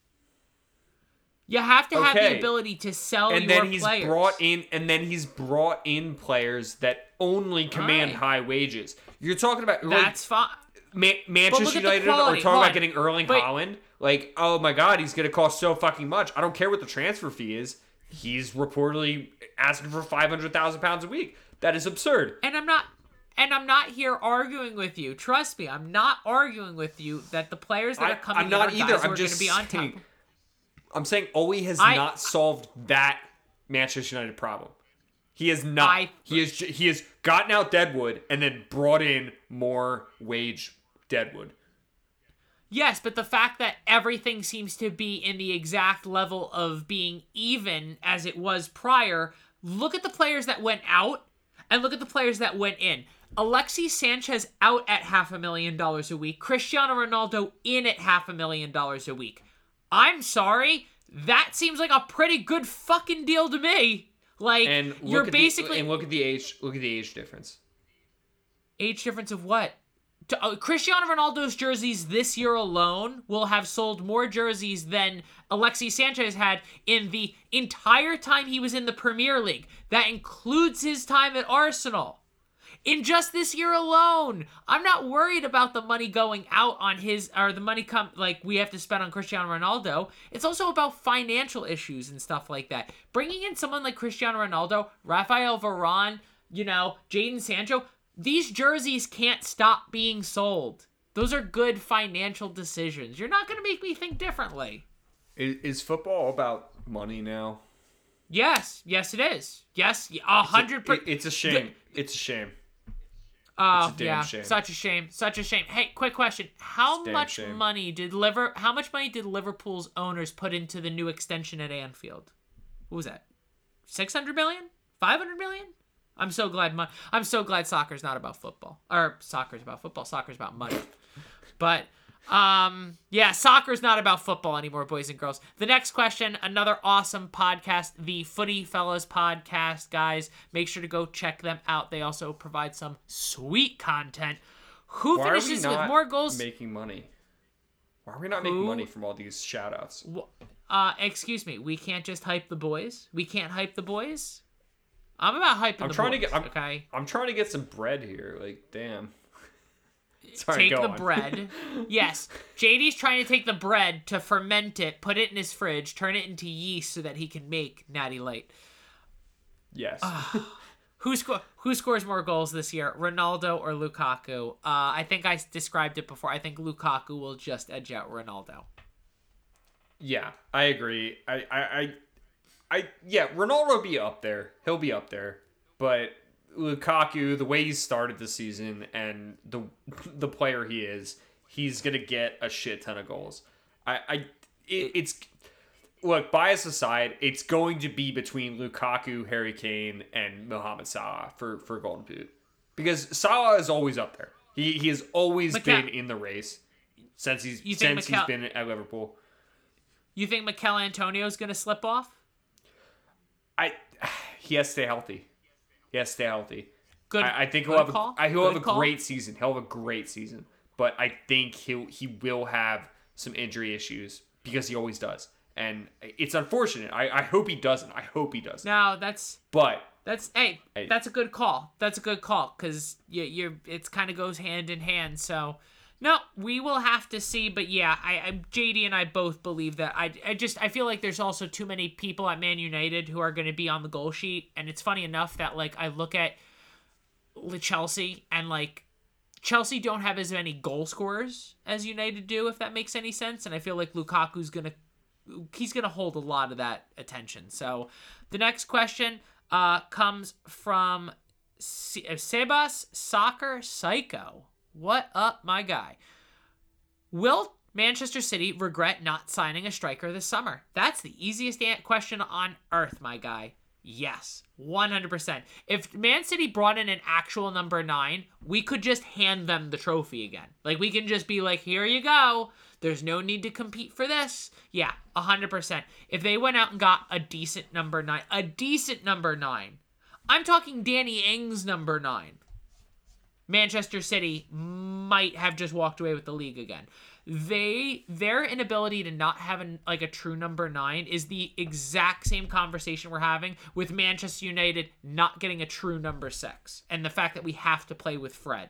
[SPEAKER 1] You have to have the ability to sell and then
[SPEAKER 2] he's
[SPEAKER 1] players.
[SPEAKER 2] brought in and then he's brought in players that only command right. high wages. You're talking about
[SPEAKER 1] That's
[SPEAKER 2] like, fine. Manchester United are talking Hold about getting Erling but, Haaland. Like, oh my god, he's gonna cost so fucking much. I don't care what the transfer fee is he's reportedly asking for 500,000 pounds a week. That is absurd.
[SPEAKER 1] And I'm not and I'm not here arguing with you. Trust me, I'm not arguing with you that the players that I, are coming I'm not either. I'm just be on saying, top.
[SPEAKER 2] I'm saying Ole has I, not solved that Manchester United problem. He has not. I, he has he has gotten out Deadwood and then brought in more wage Deadwood.
[SPEAKER 1] Yes, but the fact that everything seems to be in the exact level of being even as it was prior, look at the players that went out and look at the players that went in. Alexis Sanchez out at half a million dollars a week, Cristiano Ronaldo in at half a million dollars a week. I'm sorry, that seems like a pretty good fucking deal to me. Like and you're basically
[SPEAKER 2] the, and look at the age look at the age difference.
[SPEAKER 1] Age difference of what? To, uh, Cristiano Ronaldo's jerseys this year alone will have sold more jerseys than Alexis Sanchez had in the entire time he was in the Premier League. That includes his time at Arsenal. In just this year alone, I'm not worried about the money going out on his or the money come like we have to spend on Cristiano Ronaldo. It's also about financial issues and stuff like that. Bringing in someone like Cristiano Ronaldo, Rafael Varane, you know, Jadon Sancho, these jerseys can't stop being sold. Those are good financial decisions. You're not going to make me think differently.
[SPEAKER 2] Is, is football about money now?
[SPEAKER 1] Yes, yes, it is. Yes, a hundred
[SPEAKER 2] percent. it's a shame. It's a shame.
[SPEAKER 1] Oh
[SPEAKER 2] a
[SPEAKER 1] yeah,
[SPEAKER 2] shame.
[SPEAKER 1] such a shame. Such a shame. Hey, quick question: How
[SPEAKER 2] It's a damn
[SPEAKER 1] much
[SPEAKER 2] shame.
[SPEAKER 1] money did Liver? How much money did Liverpool's owners put into the new extension at Anfield? What was that? Six hundred million? Five hundred million? I'm so glad. I'm so glad soccer's not about football. Or soccer's about football. Soccer's about money. But um, yeah, soccer's not about football anymore, boys and girls. The next question, another awesome podcast, the Footy Fellas podcast, guys. Make sure to go check them out. They also provide some sweet content. Who
[SPEAKER 2] Why
[SPEAKER 1] finishes with more goals?
[SPEAKER 2] making money? Why are we not making money from all these shout outs?
[SPEAKER 1] Uh, excuse me, we can't just hype the boys. We can't hype the boys. I'm about hyping
[SPEAKER 2] I'm
[SPEAKER 1] the
[SPEAKER 2] trying to get- I'm-
[SPEAKER 1] okay.
[SPEAKER 2] I'm trying to get some bread here. Like, damn. Sorry,
[SPEAKER 1] take the
[SPEAKER 2] on.
[SPEAKER 1] bread. yes, JD's trying to take the bread to ferment it, put it in his fridge, turn it into yeast so that he can make Natty Light.
[SPEAKER 2] yes.
[SPEAKER 1] Who score? Who scores more goals this year, Ronaldo or Lukaku? Uh, I think I described it before. I think Lukaku will just edge out Ronaldo.
[SPEAKER 2] Yeah, I agree. I, I, I, yeah, Ronaldo will be up there. He'll be up there. But Lukaku, the way he started the season and the the player he is, he's gonna get a shit ton of goals. I, I, it, it's look bias aside, it's going to be between Lukaku, Harry Kane, and Mohamed Salah for for Golden Boot because Salah is always up there. He he has always been in the race since he's since he's been at Liverpool.
[SPEAKER 1] You think Michail Antonio is gonna slip off?
[SPEAKER 2] I he has to stay healthy. He has to stay healthy.
[SPEAKER 1] Good.
[SPEAKER 2] I, I think
[SPEAKER 1] good
[SPEAKER 2] he'll have
[SPEAKER 1] call.
[SPEAKER 2] a, I- he'll have a
[SPEAKER 1] call.
[SPEAKER 2] great season. He'll have a great season. But I think he'll he will have some injury issues because he always does. And it's unfortunate. I, I hope he doesn't. I hope he doesn't.
[SPEAKER 1] No, that's
[SPEAKER 2] But
[SPEAKER 1] That's hey,
[SPEAKER 2] Hey.
[SPEAKER 1] that's a good call. That's a good call because you you're it's kind of goes hand in hand. So no, we will have to see. But yeah, I, I JD and I both believe that. I I just I feel like there's also too many people at Man United who are going to be on the goal sheet, and it's funny enough that like I look at Chelsea and like. Chelsea don't have as many goal scorers as United do, if that makes any sense. And I feel like Lukaku's gonna he's gonna hold a lot of that attention. So the next question uh, comes from uh, Sebas Soccer Psycho. What up, my guy? Will Manchester City regret not signing a striker this summer? That's the easiest question on earth, my guy. Yes, 100%. If Man City brought in an actual number nine, we could just hand them the trophy again. Like, we can just be like, here you go. There's no need to compete for this. Yeah, 100%. If they went out and got a decent number nine, a decent number nine, I'm talking Danny Ings number nine. Manchester City might have just walked away with the league again. They their inability to not have an, like a true number 9 is the exact same conversation we're having with Manchester United not getting a true number 6 and the fact that we have to play with Fred.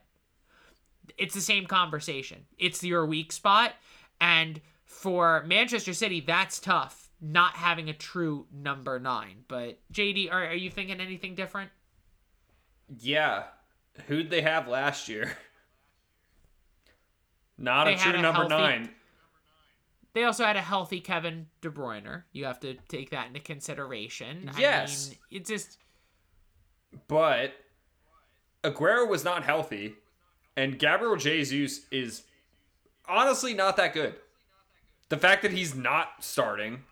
[SPEAKER 1] It's the same conversation. It's your weak spot and for Manchester City that's tough not having a true number 9. But JD are, are you thinking anything different?
[SPEAKER 2] yeah, who'd they have last year? Not
[SPEAKER 1] They
[SPEAKER 2] a true
[SPEAKER 1] a
[SPEAKER 2] number
[SPEAKER 1] healthy-
[SPEAKER 2] nine.
[SPEAKER 1] They also had a healthy Kevin De Bruyne. You have to take that into consideration.
[SPEAKER 2] Yes.
[SPEAKER 1] I mean, it's just
[SPEAKER 2] But Aguero was not healthy, and Gabriel Jesus is honestly not that good. The fact that he's not starting,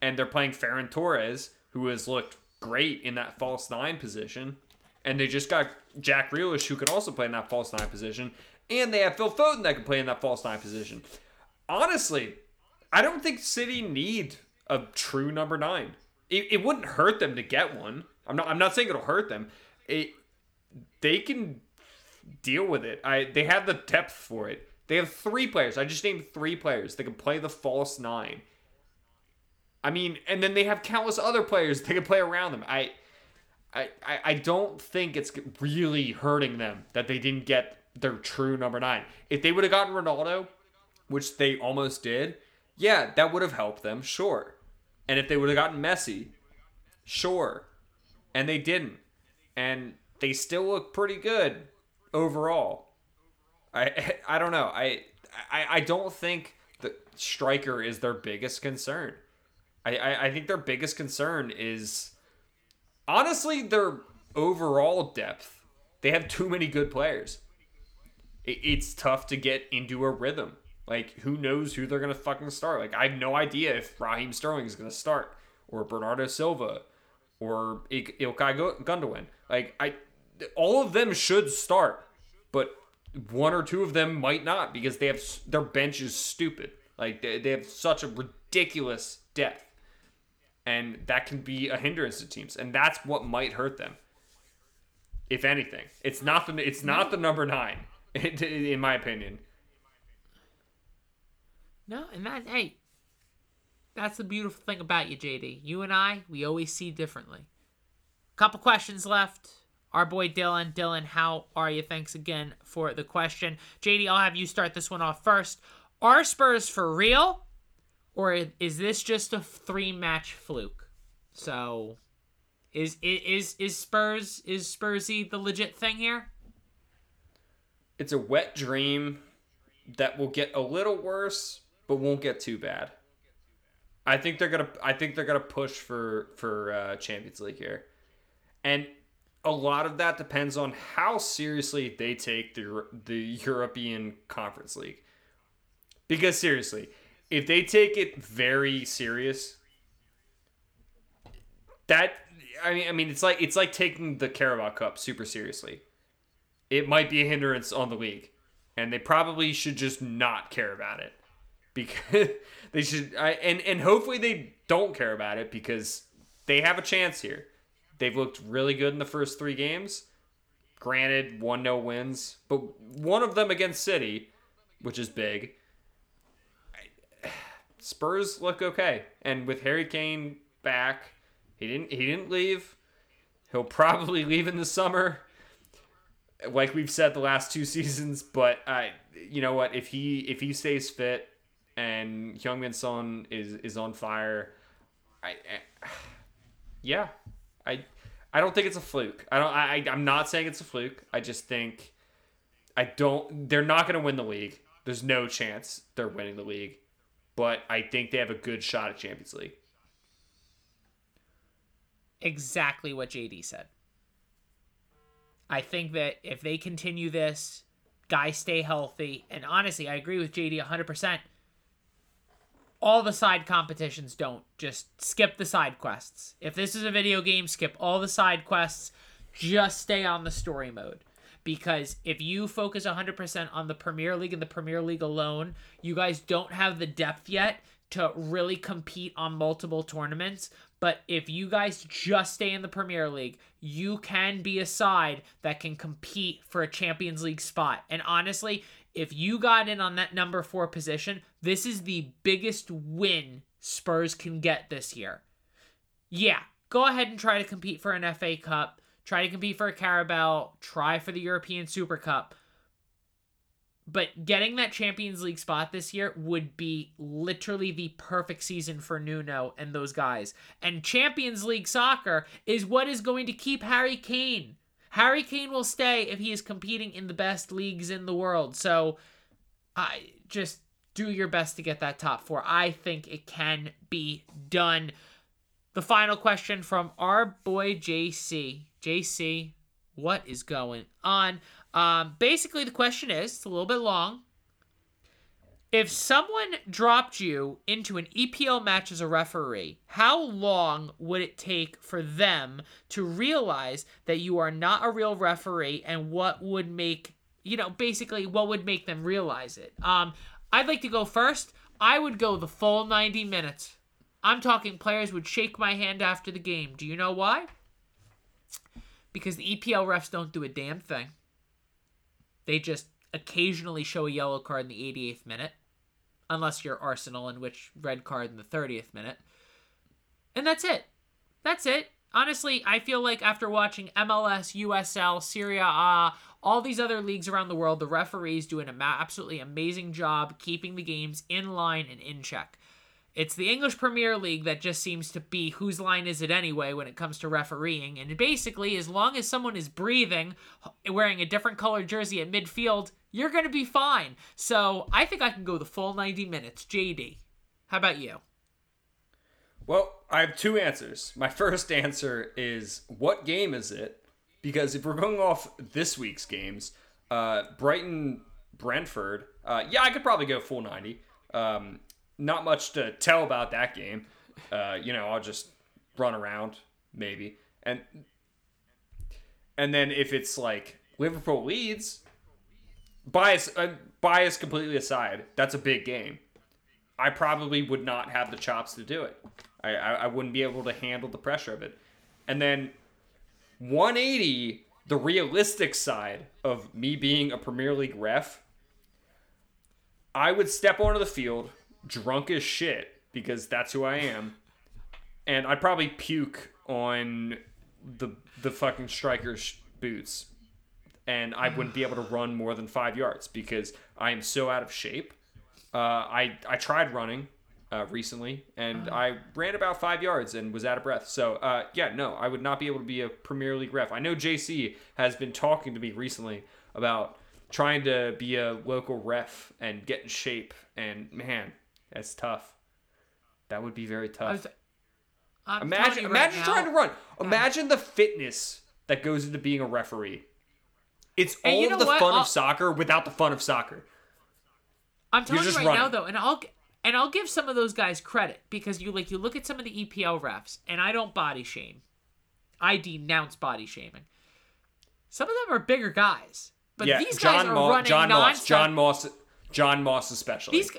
[SPEAKER 2] and they're playing Ferran Torres, who has looked great in that false nine position, and they just got Jack Grealish, who can also play in that false nine position, and they have Phil Foden that can play in that false nine position. Honestly, I don't think City need a true number nine. It, it wouldn't hurt them to get one. I'm not. I'm not saying it'll hurt them. It. They can deal with it. I. They have the depth for it. They have three players. I just named three players. They can play the false nine. I mean, and then they have countless other players they can play around them. I. I, I don't think it's really hurting them that they didn't get their true number nine. If they would have gotten Ronaldo, which they almost did, yeah, that would have helped them, sure. And if they would have gotten Messi, sure. And they didn't. And they still look pretty good overall. I I don't know. I I, I don't think the striker is their biggest concern. I, I, I think their biggest concern is honestly their overall depth. They have too many good players. It's tough to get into a rhythm. Like, who knows who they're gonna fucking start? Like, I have no idea if Raheem Sterling is gonna start, or Bernardo Silva, or Il- Ilkay Gundogan. Like, I, all of them should start, but one or two of them might not because they have their bench is stupid. Like, they, they have such a ridiculous depth, and that can be a hindrance to teams, and that's what might hurt them. If anything, it's not the it's not the number nine, in my opinion.
[SPEAKER 1] No, and that hey, that's the beautiful thing about you, JD. You and I, we always see differently. Couple questions left. Our boy Dylan, Dylan, how are you? Thanks again for the question, JD. I'll have you start this one off first. Are Spurs for real, or is this just a three-match fluke? So, is is is Spurs is Spursy the legit thing here?
[SPEAKER 2] It's a wet dream that will get a little worse but won't get too bad. I think they're gonna. I think they're gonna push for for uh, Champions League here, and a lot of that depends on how seriously they take the the European Conference League. Because seriously, if they take it very serious, that I mean, I mean, it's like it's like taking the Carabao Cup super seriously. It might be a hindrance on the league, and they probably should just not care about it because they should I, and and hopefully they don't care about it because they have a chance here. They've looked really good in the first 3 games. Granted, one no wins, but one of them against City, which is big. Spurs look okay, and with Harry Kane back, he didn't he didn't leave. He'll probably leave in the summer, like we've said the last two seasons. But I, you know what? If he if he stays fit, and Heung-min Son is is on fire. I, I, yeah, I I don't think it's a fluke. I don't. I I'm not saying it's a fluke. I just think I don't. They're not going to win the league. There's no chance they're winning the league, but I think they have a good shot at Champions League.
[SPEAKER 1] Exactly what JD said. I think that if they continue this, guys stay healthy, and honestly, I agree with JD 100% all the side competitions don't. Just skip the side quests. If this is a video game, skip all the side quests. Just stay on the story mode. Because if you focus 100% on the Premier League and the Premier League alone, you guys don't have the depth yet to really compete on multiple tournaments. But if you guys just stay in the Premier League, you can be a side that can compete for a Champions League spot. And honestly, if you got in on that number four position, this is the biggest win Spurs can get this year. Yeah, go ahead and try to compete for an FA Cup, try to compete for a Carabao, try for the European Super Cup. But getting that Champions League spot this year would be literally the perfect season for Nuno and those guys. And Champions League soccer is what is going to keep Harry Kane Harry Kane will stay if he is competing in the best leagues in the world. So I just do your best to get that top four. I think it can be done. The final question from our boy JC. JC, what is going on? Um, basically, the question is it's a little bit long. If someone dropped you into an EPL match as a referee, how long would it take for them to realize that you are not a real referee and what would make, you know, basically what would make them realize it? Um, I'd like to go first. I would go the full 90 minutes. I'm talking players would shake my hand after the game. Do you know why? Because the EPL refs don't do a damn thing. They just occasionally show a yellow card in the 88th minute unless you're Arsenal, in which red card in the 30th minute. And that's it. That's it. Honestly, I feel like after watching MLS, USL, Serie, A, all these other leagues around the world, the referees do an absolutely amazing job keeping the games in line and in check. It's the English Premier League that just seems to be whose line is it anyway when it comes to refereeing. And basically, as long as someone is breathing, wearing a different colored jersey at midfield, you're going to be fine. So I think I can go the full 90 minutes. JD, how about you?
[SPEAKER 2] Well, I have two answers. My first answer is what game is it? Because if we're going off this week's games, uh, Brighton Brentford, uh, yeah, I could probably go full 90. Um, not much to tell about that game. Uh, you know, I'll just run around maybe. And and then if it's like Liverpool Leeds, bias uh, bias completely aside, that's a big game. I probably would not have the chops to do it. I, I, I wouldn't be able to handle the pressure of it. And then 180, the realistic side of me being a Premier League ref, I would step onto the field drunk as shit because that's who I am, and I'd probably puke on the the fucking striker's boots, and I wouldn't be able to run more than five yards because I am so out of shape. Uh, I I tried running uh, recently, and I ran about five yards and was out of breath. So uh, yeah, no, I would not be able to be a Premier League ref. I know JC has been talking to me recently about trying to be a local ref and get in shape, and man, that's tough. That would be very tough.
[SPEAKER 1] I'm
[SPEAKER 2] Imagine,
[SPEAKER 1] telling right
[SPEAKER 2] imagine
[SPEAKER 1] now-
[SPEAKER 2] trying to run. Imagine the fitness that goes into being a referee. It's all
[SPEAKER 1] you know
[SPEAKER 2] the
[SPEAKER 1] what?
[SPEAKER 2] fun
[SPEAKER 1] I'll-
[SPEAKER 2] of soccer without the fun of soccer.
[SPEAKER 1] I'm telling you right now though, and I'll and I'll give some of those guys credit because you like you look at some of the EPL refs, and I don't body shame. I denounce body shaming. Some of them are bigger guys, but
[SPEAKER 2] yeah,
[SPEAKER 1] these
[SPEAKER 2] John
[SPEAKER 1] guys are
[SPEAKER 2] Moss,
[SPEAKER 1] running
[SPEAKER 2] John Moss. John Moss, John Moss especially.
[SPEAKER 1] These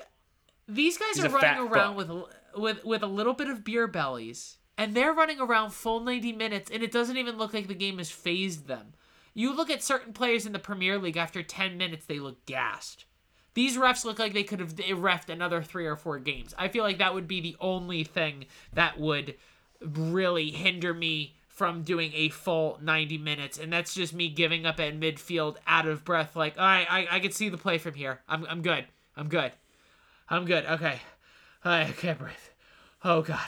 [SPEAKER 1] these guys
[SPEAKER 2] He's
[SPEAKER 1] are running around with a- with with a little bit of beer bellies, and they're running around full ninety minutes, and it doesn't even look like the game has phased them. You look at certain players in the Premier League after ten minutes, they look gassed. These refs look like they could have refed another three or four games. I feel like that would be the only thing that would really hinder me from doing a full 90 minutes. And that's just me giving up at midfield out of breath. Like, all right, I, I can see the play from here. I'm, I'm good. I'm good. I'm good. Okay. I can't breathe. Oh, God.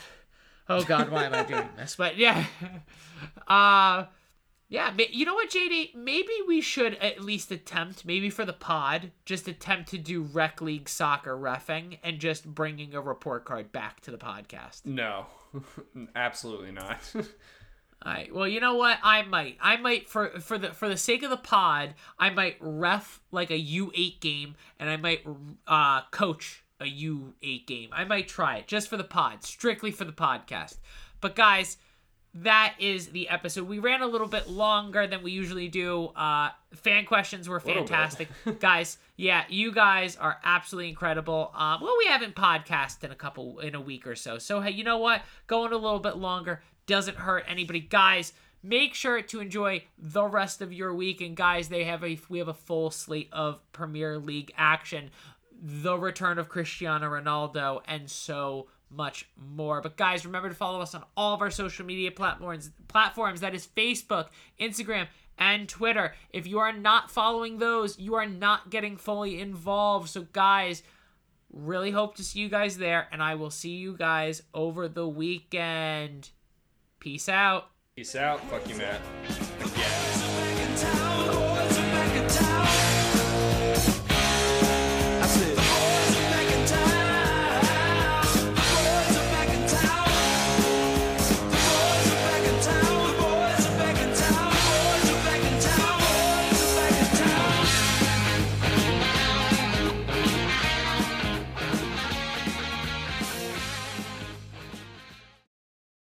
[SPEAKER 1] Oh, God, why am I doing this? But yeah. Uh, yeah, you know what, JD? Maybe we should at least attempt, maybe for the pod, just attempt to do rec league soccer refing and just bringing a report card back to the podcast.
[SPEAKER 2] no, absolutely not.
[SPEAKER 1] All right. Well, you know what? I might. I might for for the for the sake of the pod, I might ref like a U eight game, and I might uh coach a U eight game. I might try it just for the pod, strictly for the podcast. But guys, that is the episode. We ran a little bit longer than we usually do. Uh, fan questions were fantastic, guys. Yeah, you guys are absolutely incredible. Um, well, we haven't podcast in a couple in a week or so, so hey, you know what? Going a little bit longer doesn't hurt anybody, guys. Make sure to enjoy the rest of your week, and guys, they have a we have a full slate of Premier League action, the return of Cristiano Ronaldo, and so much more. But guys, remember to follow us on all of our social media platforms. Platforms that is Facebook, Instagram, and Twitter. If you are not following those, you are not getting fully involved. So guys, really hope to see you guys there, and I will see you guys over the weekend. Peace out.
[SPEAKER 2] Peace out. Fuck you, Matt.
[SPEAKER 3] Back in town,